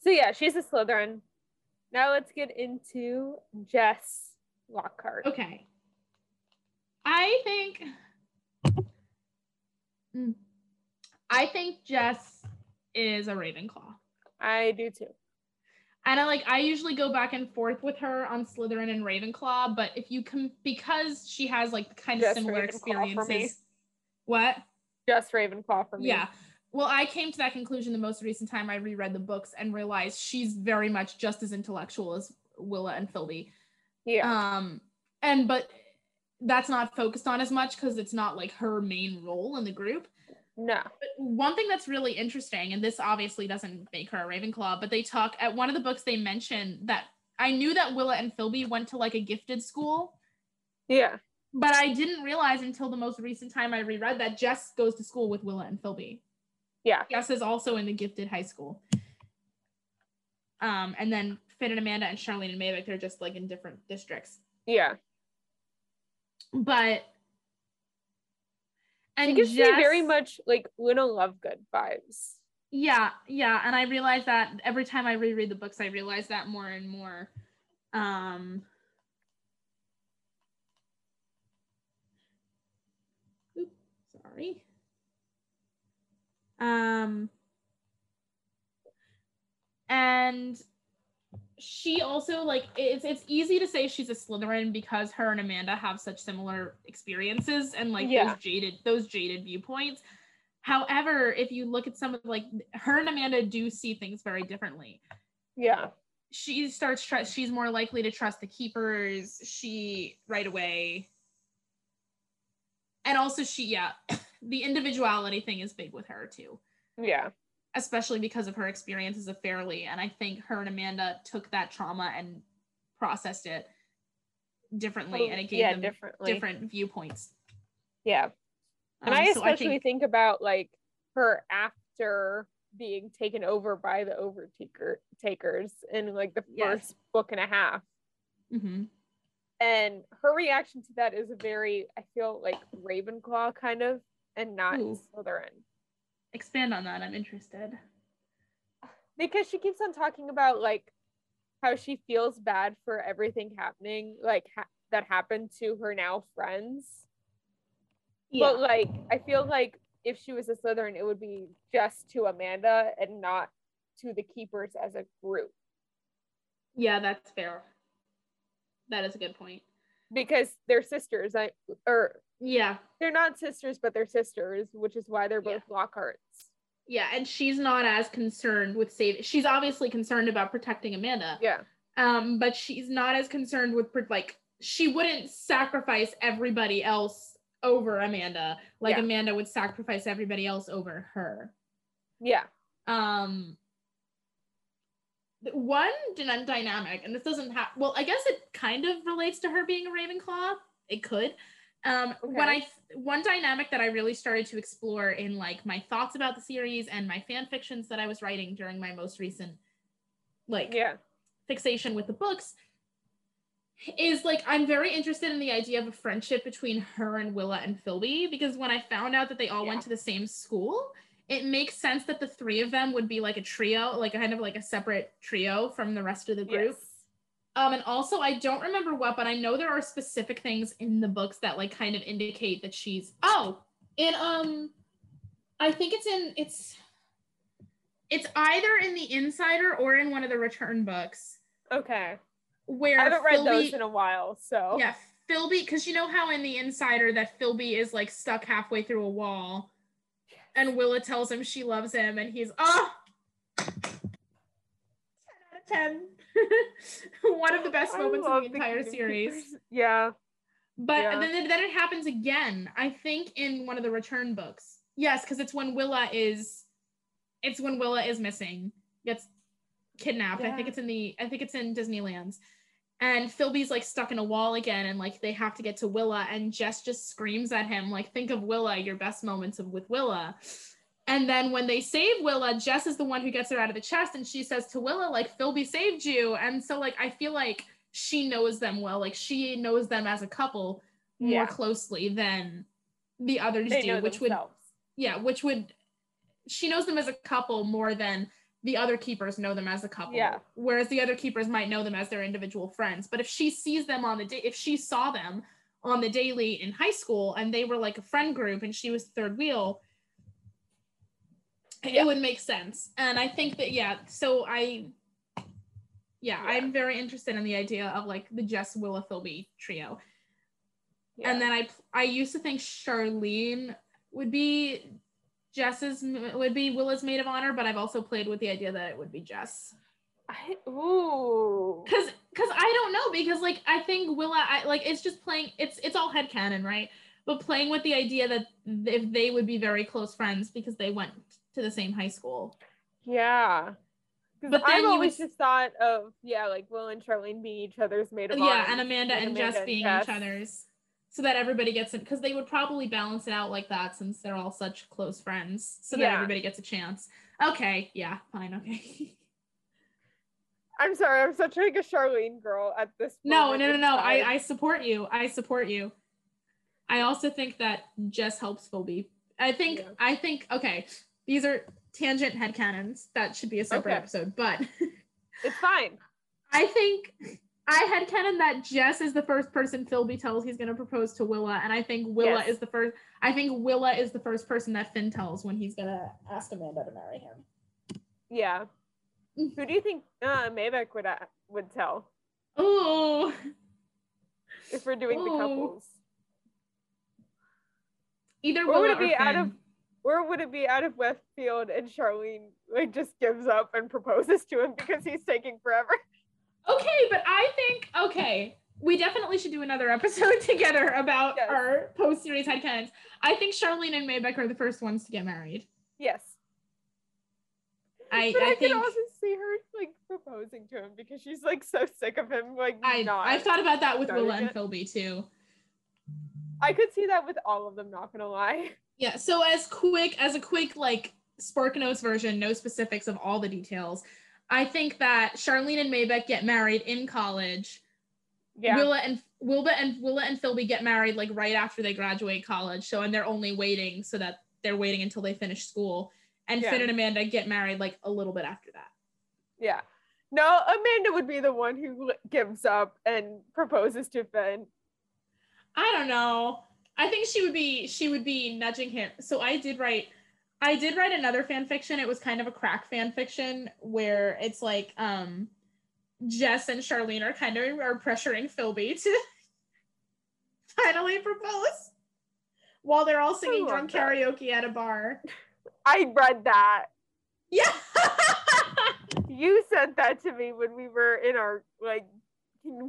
So yeah, she's a Slytherin. Now let's get into Jess Lockhart. Okay. I think Mm. I think Jess is a Ravenclaw. I do too. And I like I usually go back and forth with her on Slytherin and Ravenclaw, but if you can because she has like kind of Just similar Ravenclaw experiences. What? Just Ravenclaw for me. Yeah. Well, I came to that conclusion the most recent time I reread the books and realized she's very much just as intellectual as Willa and Philby. Yeah. Um, and but that's not focused on as much because it's not like her main role in the group. No. But one thing that's really interesting, and this obviously doesn't make her a Ravenclaw, but they talk at one of the books they mention that I knew that Willa and Philby went to like a gifted school, Yeah. but I didn't realize until the most recent time I reread that Jess goes to school with Willa and Philby. Yeah. Jess is also in the gifted high school. Um, and then Finn and Amanda and Charlene and Maybeck, they're just like in different districts. Yeah. But She and gives me very much like Luna Lovegood vibes. Yeah, yeah, and I realize that every time I reread the books, I realize that more and more. Um, oop, sorry. Um, and she also like it's it's easy to say she's a Slytherin because her and Amanda have such similar experiences and like Yeah. those jaded those jaded viewpoints. However, if you look at some of like her and Amanda do see things very differently. Yeah. She starts trust she's more likely to trust the keepers. She right away. And also she yeah, (coughs) the individuality thing is big with her too Yeah. Especially because of her experience as a Fairly. And I think her and Amanda took that trauma and processed it differently, and it gave Oh, yeah, them differently. different viewpoints. Yeah. And Um, I so especially think, about like her after being taken over by the overtaker takers in like the Yes. first book and a half. Mhm. And her reaction to that is a very, I feel like Ravenclaw kind of, and not Ooh. Slytherin. Expand on that. I'm interested. Because she keeps on talking about like how she feels bad for everything happening, like ha- that happened to her now friends. But like, I feel like if she was a Slytherin, it would be just to Amanda and not to the keepers as a group. yeah, that's fair. That is a good point. Because they're sisters. I or Yeah, they're not sisters, but they're sisters, which is why they're Yeah. both Lockharts. yeah, and she's not as concerned with saving. She's obviously concerned about protecting Amanda. Yeah. um but she's not as concerned with like she wouldn't sacrifice everybody else over amanda like Yeah. amanda would sacrifice everybody else over her Yeah. um one dyna- dynamic and this doesn't have well i guess it kind of relates to her being a ravenclaw it could um when i one dynamic that i really started to explore in like my thoughts about the series and my fan fictions that i was writing during my most recent like Yeah. fixation with the books is like I'm very interested in the idea of a friendship between her and Willa and Philby because when I found out that they all Yeah. went to the same school, it makes sense that the three of them would be like a trio, like kind of like a separate trio from the rest of the group. Yes. Um, and also I don't remember what, but I know there are specific things in the books that like kind of indicate that she's oh, in um I think it's in it's it's either in the insider or in one of the return books. Okay. where I haven't read Philby, those in a while, so. Yeah, Philby, because you know how in the insider that Philby is like stuck halfway through a wall, and Willa tells him she loves him, and he's oh, 10. (laughs) One of the best moments of the, the entire series. Keepers. Yeah. But yeah. then, then it happens again, I think, in one of the return books. Yes, because it's when Willa is it's when Willa is missing, gets kidnapped. Yeah. I think it's in the I think it's in Disney Lands. And Philby's like stuck in a wall again, and like they have to get to Willa, and Jess just screams at him, like, think of Willa, your best moments of with Willa. And then when they save Willa, Jess is the one who gets her out of the chest, and she says to Willa, like, Philby saved you. And so, like, I feel like she knows them well. Like, she knows them as a couple more Yeah. closely than the others They do, which would yeah, which would she knows them as a couple more than the other keepers know them as a couple. Yeah. Whereas the other keepers might know them as their individual friends. But if she sees them on the day, if she saw them on the daily in high school and they were like a friend group and she was third wheel, Yeah. it would make sense. And I think that yeah, so I yeah, Yeah. I'm very interested in the idea of like the Jess Willa Philby trio. Yeah. And then I I used to think Charlene would be Jess's would be Willa's maid of honor, but I've also played with the idea that it would be Jess. I, ooh. Cause cause I don't know because like I think Willa I like it's just playing it's it's all headcanon, right? But playing with the idea that if they would be very close friends because they went to the same high school. Yeah. Then I've always would- just thought of yeah, like Will and Charlene being each other's maid of yeah, honor. and Amanda and, Jess being Jess. each other's. So that everybody gets it because they would probably balance it out like that since they're all such close friends. So that Yeah. everybody gets a chance. Okay, yeah, fine, okay. I'm sorry, I'm such like a Charlene girl at this. no, no, no, no. I, I support you. I support you. I also think that Jess helps Phoebe. I think Yeah. I think okay, these are tangent headcanons. That should be a separate Okay. episode. But (laughs) It's fine. I think I had canon that Jess is the first person Philby tells he's gonna propose to Willa, and I think Willa Yes. is the first. I think Willa is the first person that Finn tells when he's gonna ask Amanda to marry him. Yeah. Who do you think uh, Maybeck would uh, would tell Oh, if we're doing the couples? either Or Willa would it be Finn. out of or would it be out of Westfield and Charlene like just gives up and proposes to him because he's taking forever? Okay, but I think okay, we definitely should do another episode (laughs) together about Yes. our post series headcanons. I think Charlene and Maybeck are the first ones to get married. Yes. I, but I, I can also see her like proposing to him because she's like so sick of him like I. I've thought about that with Willa and. Philby too. I could see that with all of them. Not gonna lie. (laughs) Yeah, so as quick as a quick like Spark Notes version, no specifics of all the details. I think that Charlene and Maybeck get married in college. Yeah. Willa and Wilba and Willa and Philby get married like right after they graduate college. So and they're only waiting so that they're waiting until they finish school. And Yeah. Finn and Amanda get married like a little bit after that. Yeah. No, Amanda would be the one who gives up and proposes to Finn. I don't know. I think she would be she would be nudging him. So I did write I did write another fan fiction. It was kind of a crack fan fiction where it's like um Jess and Charlene are kind of are pressuring Philby to (laughs) finally propose while they're all singing drunk that. karaoke at a bar. I read that. Yeah. (laughs) You sent that to me when we were in our like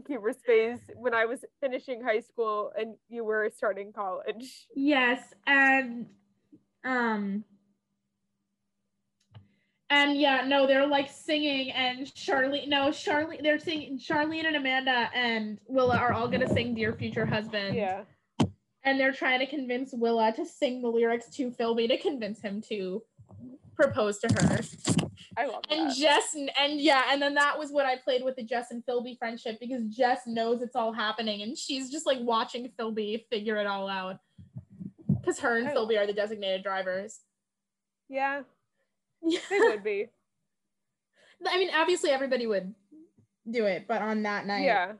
Keeper space when I was finishing high school and you were starting college. Yes, and um and yeah, no, they're like singing and Charlene no, Charlene they're singing Charlene and Amanda and Willa are all gonna sing Dear Future Husband. Yeah. And they're trying to convince Willa to sing the lyrics to Philby to convince him to propose to her. I love And that. Jess and yeah, and then that was what I played with the Jess and Philby friendship because Jess knows it's all happening and she's just like watching Philby figure it all out. Because her and I Philby are the designated drivers. yeah, Yeah. they would be. (laughs) I mean, obviously everybody would do it, but on that night. Yeah.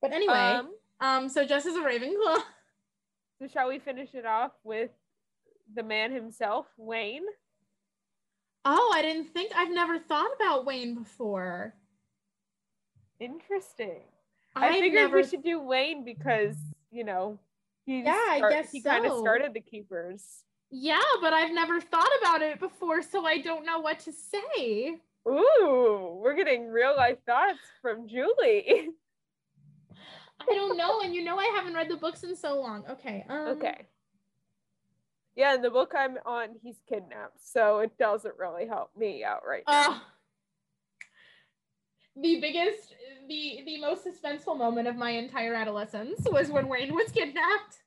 But anyway, um, Um, so Jess is a Ravenclaw. (laughs) so shall we finish it off with the man himself, Wayne? Oh, I didn't think I've never thought about Wayne before. Interesting. I I've figured never we should do Wayne because you know he Yeah, I guess he kind of started the keepers. Yeah, but I've never thought about it before, so I don't know what to say. Ooh, we're getting real life thoughts from Julie. (laughs) I don't know, and you know I haven't read the books in so long. Okay. Um, okay. Yeah, in the book I'm on, he's kidnapped, so it doesn't really help me out right now. Uh, the biggest, the the most suspenseful moment of my entire adolescence was when Wayne was kidnapped.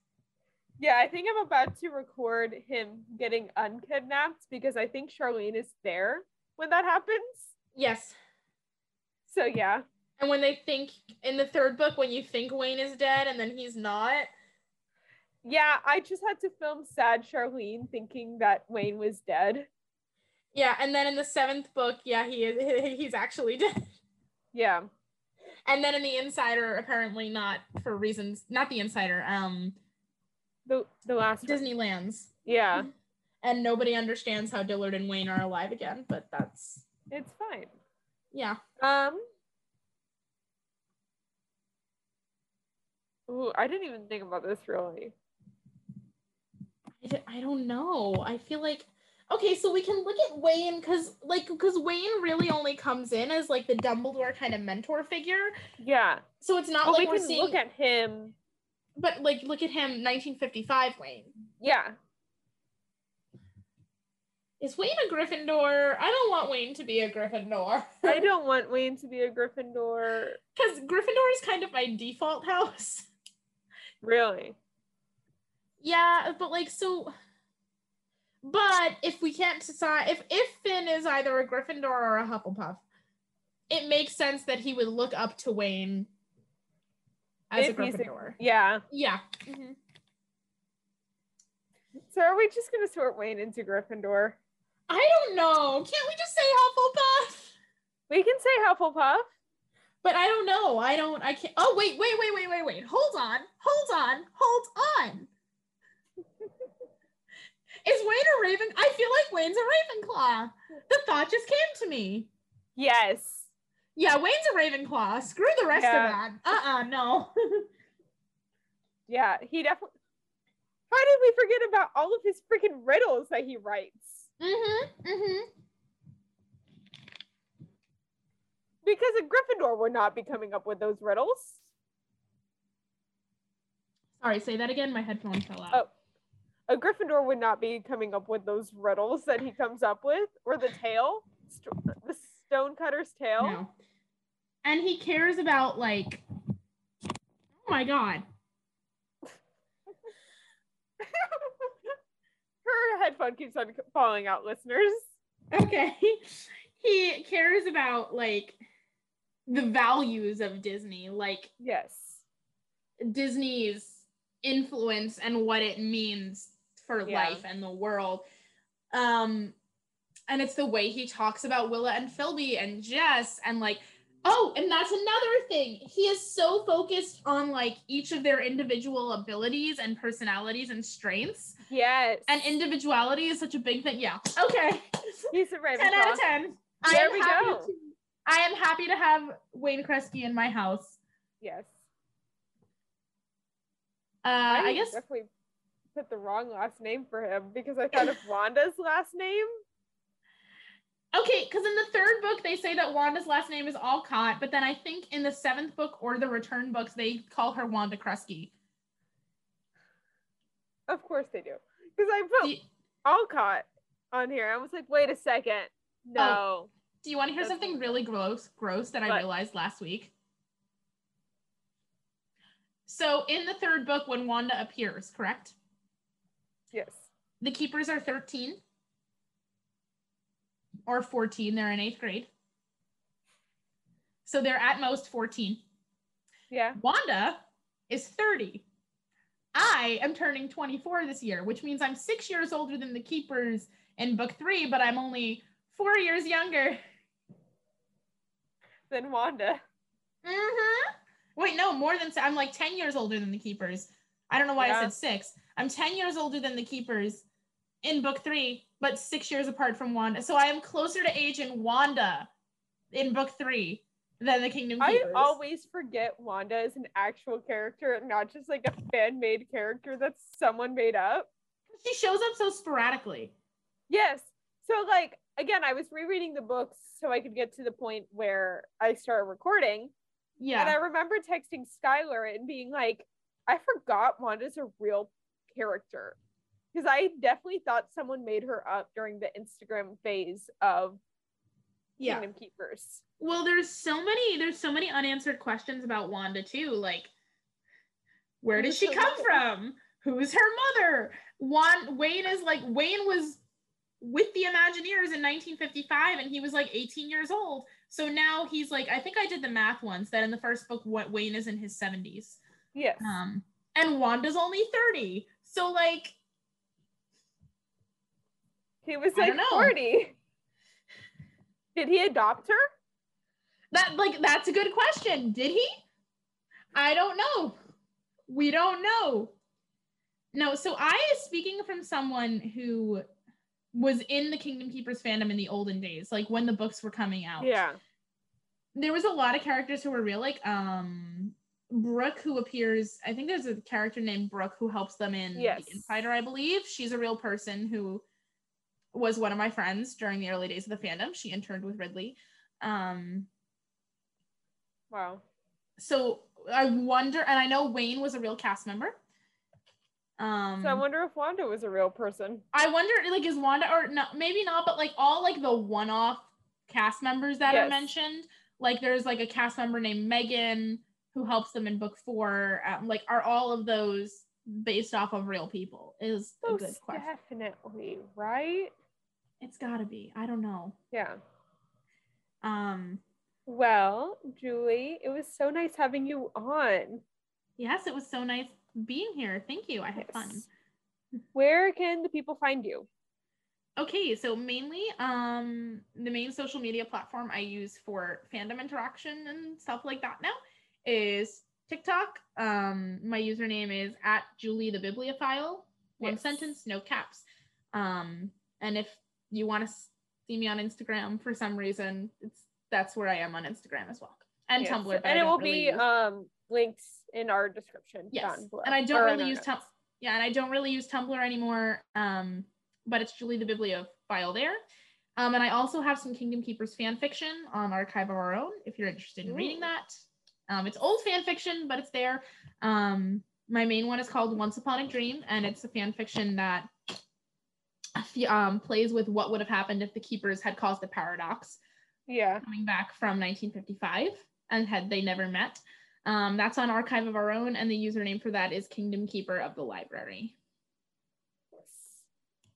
Yeah, I think I'm about to record him getting unkidnapped because I think Charlene is there when that happens. Yes. So yeah. And when they think in the third book, when you think Wayne is dead and then he's not, Yeah, I just had to film sad Charlene thinking that Wayne was dead. yeah, and then in the seventh book, yeah, he is he's actually (laughs) dead. Yeah. And then in the Insider, apparently not for reasons, not the Insider, um, The the last. Disney Lands, Yeah. and nobody understands how Dillard and Wayne are alive again. But that's It's fine. yeah. Um Ooh, I didn't even think about this really. I, don't know. I feel like okay, so we can look at Wayne because like because Wayne really only comes in as like the Dumbledore kind of mentor figure. Yeah. So it's not But we like we're can seeing, look at him. but like look at him, 1955 Wayne. Yeah. Is Wayne a Gryffindor? I don't want Wayne to be a Gryffindor. I (laughs) don't want Wayne to be a Gryffindor. Because Gryffindor is kind of my default house. Really. Yeah, but like so. But if we can't decide, if if Finn is either a Gryffindor or a Hufflepuff, it makes sense that he would look up to Wayne as If a he's a- Gryffindor. Yeah. yeah. Mm-hmm. So are we just gonna sort Wayne into Gryffindor? I don't know. Can't we just say Hufflepuff? We can say Hufflepuff. But I don't know. I don't. I can't. Oh wait, wait, wait, wait, wait, wait. Hold on. Hold on. Hold on. Is Wayne a Raven? I feel like Wayne's a Ravenclaw. The thought just came to me. Yes. Yeah, Wayne's a Ravenclaw. Screw the rest Yeah. of that. Uh-uh, no. (laughs) Yeah, he definitely. How did we forget about all of his freaking riddles that he writes? mm-hmm. Mm-hmm. Because a Gryffindor would not be coming up with those riddles. Sorry, say that again. My headphones fell out. Oh. A Gryffindor would not be coming up with those riddles that he comes up with, or the tale, st- the Stonecutter's tale. No. And he cares about like Oh my god. (laughs) Her headphone keeps on falling out, listeners. Okay. (laughs) He cares about like the values of Disney, like Yes. Disney's influence and what it means for Yeah. life and the world. Um and it's the way he talks about Willa and Philby and Jess and like oh, and that's another thing. He is so focused on like each of their individual abilities and personalities and strengths. Yes. And individuality is such a big thing. Yeah. Okay. he's a Ravenclaw. (laughs) 10 out of 10. I There we go. to I am happy to have Wayne Kresge in my house. Yes. Uh, I guess definitely put the wrong last name for him because I thought of (laughs) Wanda's last name. okay, because in the third book they say that Wanda's last name is Alcott, but then I think in the seventh book or the return books they call her Wanda Kresge. Of course they do. Because I put Do, Alcott on here. I was like, wait a second. Oh, no. do you want to hear That's something really gross? Gross that I What? realized last week. So in the third book, when Wanda appears, correct? Yes. The keepers are 13 or 14. They're in eighth grade. So they're at most 14. Yeah. Wanda is 30. I am turning 24 this year, which means I'm six years older than the keepers in book three, but I'm only four years younger. than Wanda. Mm-hmm. Wait, no, more than I'm like 10 years older than the keepers. I don't know why I said six. I'm 10 years older than the keepers in book three, but six years apart from Wanda. So I am closer to age in Wanda in book three than the Kingdom I always forget Wanda is an actual character, not just like a fan made character that someone made up. she shows up so sporadically. Yes. So like again, I was rereading the books so I could get to the point where I started recording. Yeah. And I remember texting Skylar and being like, I forgot Wanda's a real character. Because I definitely thought someone made her up during the Instagram phase of yeah. Kingdom Keepers. Well, there's so many there's so many unanswered questions about Wanda too. Like, where did she come from? who's her mother? Juan Wayne is like Wayne was with the Imagineers in 1955 and he was like 18 years old. So now he's like, I think I did the math once that in the first book, what Wayne is in his 70s. Yes. Um, and Wanda's only 30. So like he was like 40. Did he adopt her? that like that's a good question. Did he? I don't know. We don't know. No, so I is speaking from someone who was in the Kingdom Keepers fandom in the olden days, like when the books were coming out. Yeah. there was a lot of characters who were real, like um Brooke, who appears. I think there's a character named Brooke who helps them in Yes. the Insider, I believe. She's a real person who was one of my friends during the early days of the fandom. She interned with Ridley. Um, Wow. so I wonder, and I know Wayne was a real cast member. Um, So I wonder if Wanda was a real person. I wonder, like, is Wanda or no, maybe not, but like all like the one-off cast members that are mentioned, like there's like a cast member named Megan who helps them in book four. Um, like, are all of those based off of real people? Is a good question. definitely, right? It's got to be. I don't know. Yeah. Um, Well, Julie, it was so nice having you on. yes, it was so nice being here. Thank you. I had fun. Where can the people find you? Okay, so mainly um the main social media platform I use for fandom interaction and stuff like that now is TikTok. Um my username is at Julie the Bibliophile. One Yes. sentence, no caps. Um and if you want to see me on Instagram for some reason, it's that's where I am on Instagram as well. And Yes. Tumblr. And it will really be um linked in our description Yes. down below. And I don't or really use Tumblr. Yeah, and I don't really use Tumblr anymore. Um, but it's Julie the Bibliophile there. Um, and I also have some Kingdom Keepers fan fiction on Archive of Our Own if you're interested in reading that. Um, it's old fan fiction, but it's there. Um, my main one is called Once Upon a Dream, and it's a fan fiction that um, plays with what would have happened if the Keepers had caused a paradox Yeah. coming back from 1955 and had they never met. Um, that's on Archive of Our Own, and the username for that is Kingdom Keeper of the Library.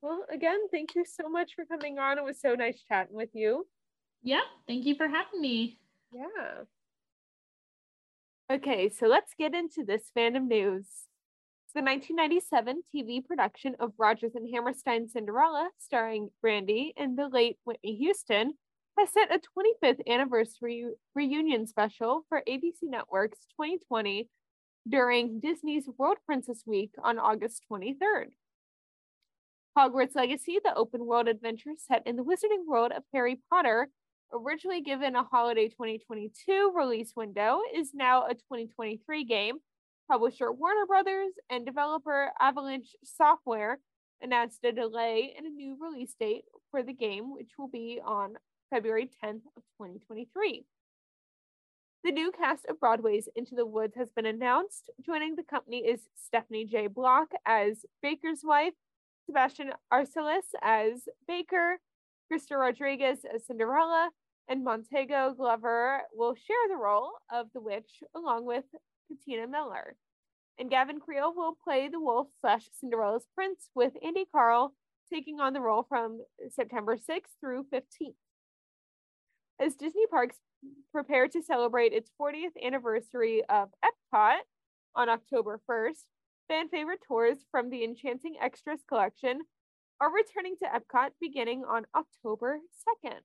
Well, again, thank you so much for coming on. It was so nice chatting with you. Yeah, thank you for having me. Yeah. Okay, so let's get into this fandom news. The 1997 TV production of Rodgers and Hammerstein's Cinderella, starring Brandy and the late Whitney Houston, has set a 25th anniversary reunion special for ABC Network's 2020 during Disney's World Princess Week on August 23rd. Hogwarts Legacy, the open world adventure set in the wizarding world of Harry Potter, originally given a holiday 2022 release window, is now a 2023 game. Publisher Warner Brothers and developer Avalanche Software announced a delay and a new release date for the game, which will be on February 10th of 2023. The new cast of Broadway's Into the Woods has been announced. Joining the company is Stephanie J. Block as Baker's wife, Sebastian Arcelus as Baker, Krysta Rodriguez as Cinderella, and Montego Glover will share the role of the witch along with Patina Miller. And Gavin Creel will play the wolf slash Cinderella's prince with Andy Karl taking on the role from September 6th through 15th. As Disney Parks prepare to celebrate its 40th anniversary of Epcot on October 1st, fan favorite tours from the Enchanting Extras collection are returning to Epcot beginning on October 2nd.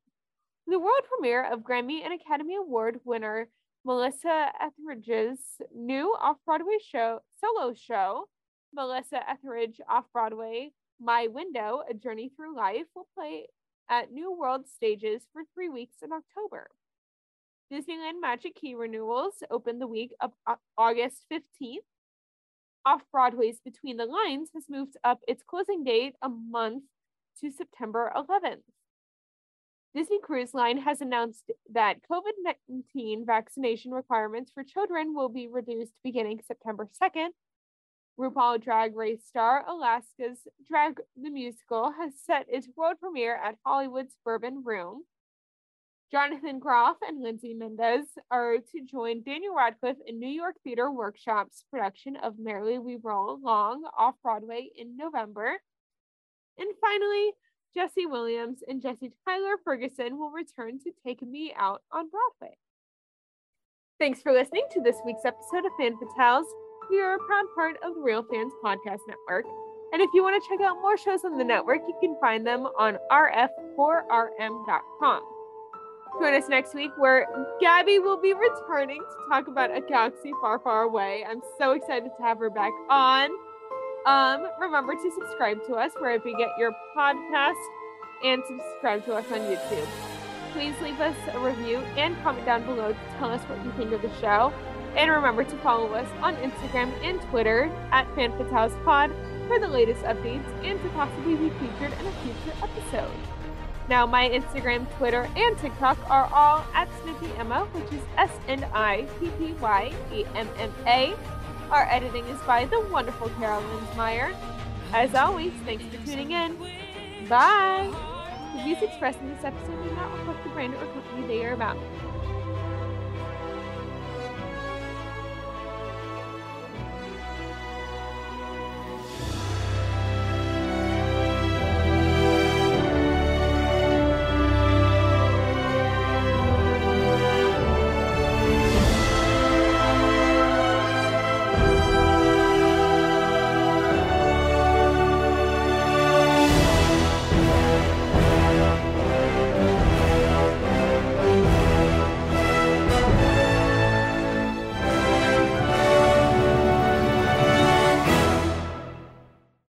The world premiere of Grammy and Academy Award winner Melissa Etheridge's new off Broadway show, solo show, Melissa Etheridge Off Broadway My Window, A Journey Through Life, will play at New World stages for three weeks in October. Disneyland Magic Key renewals open the week of August 15th. Off Broadway's Between the Lines has moved up its closing date a month to September 11th. Disney Cruise Line has announced that COVID 19 vaccination requirements for children will be reduced beginning September 2nd. RuPaul Drag Race star Alaska's Drag the Musical has set its world premiere at Hollywood's Bourbon Room. Jonathan Groff and Lindsay Mendez are to join Daniel Radcliffe in New York Theater Workshop's production of Merrily We Roll Along off Broadway in November. And finally, Jesse Williams and Jesse Tyler Ferguson will return to Take Me Out on Broadway. Thanks for listening to this week's episode of Fan Fatales. We are a proud part of the Real Fans Podcast Network. And if you want to check out more shows on the network, you can find them on rf4rm.com. Join us next week where Gabby will be returning to talk about a galaxy far, far away. I'm so excited to have her back on. Um, remember to subscribe to us wherever you get your podcast and subscribe to us on YouTube. Please leave us a review and comment down below to tell us what you think of the show. And remember to follow us on Instagram and Twitter at FanFatalesPod for the latest updates and to possibly be featured in a future episode. Now, my Instagram, Twitter, and TikTok are all at Snippy Emma, which is S N I P P Y E M M A. Our editing is by the wonderful Carol Linsmeyer. As always, thanks for tuning in. Bye. The views expressed in this episode do not reflect the brand or company they are about.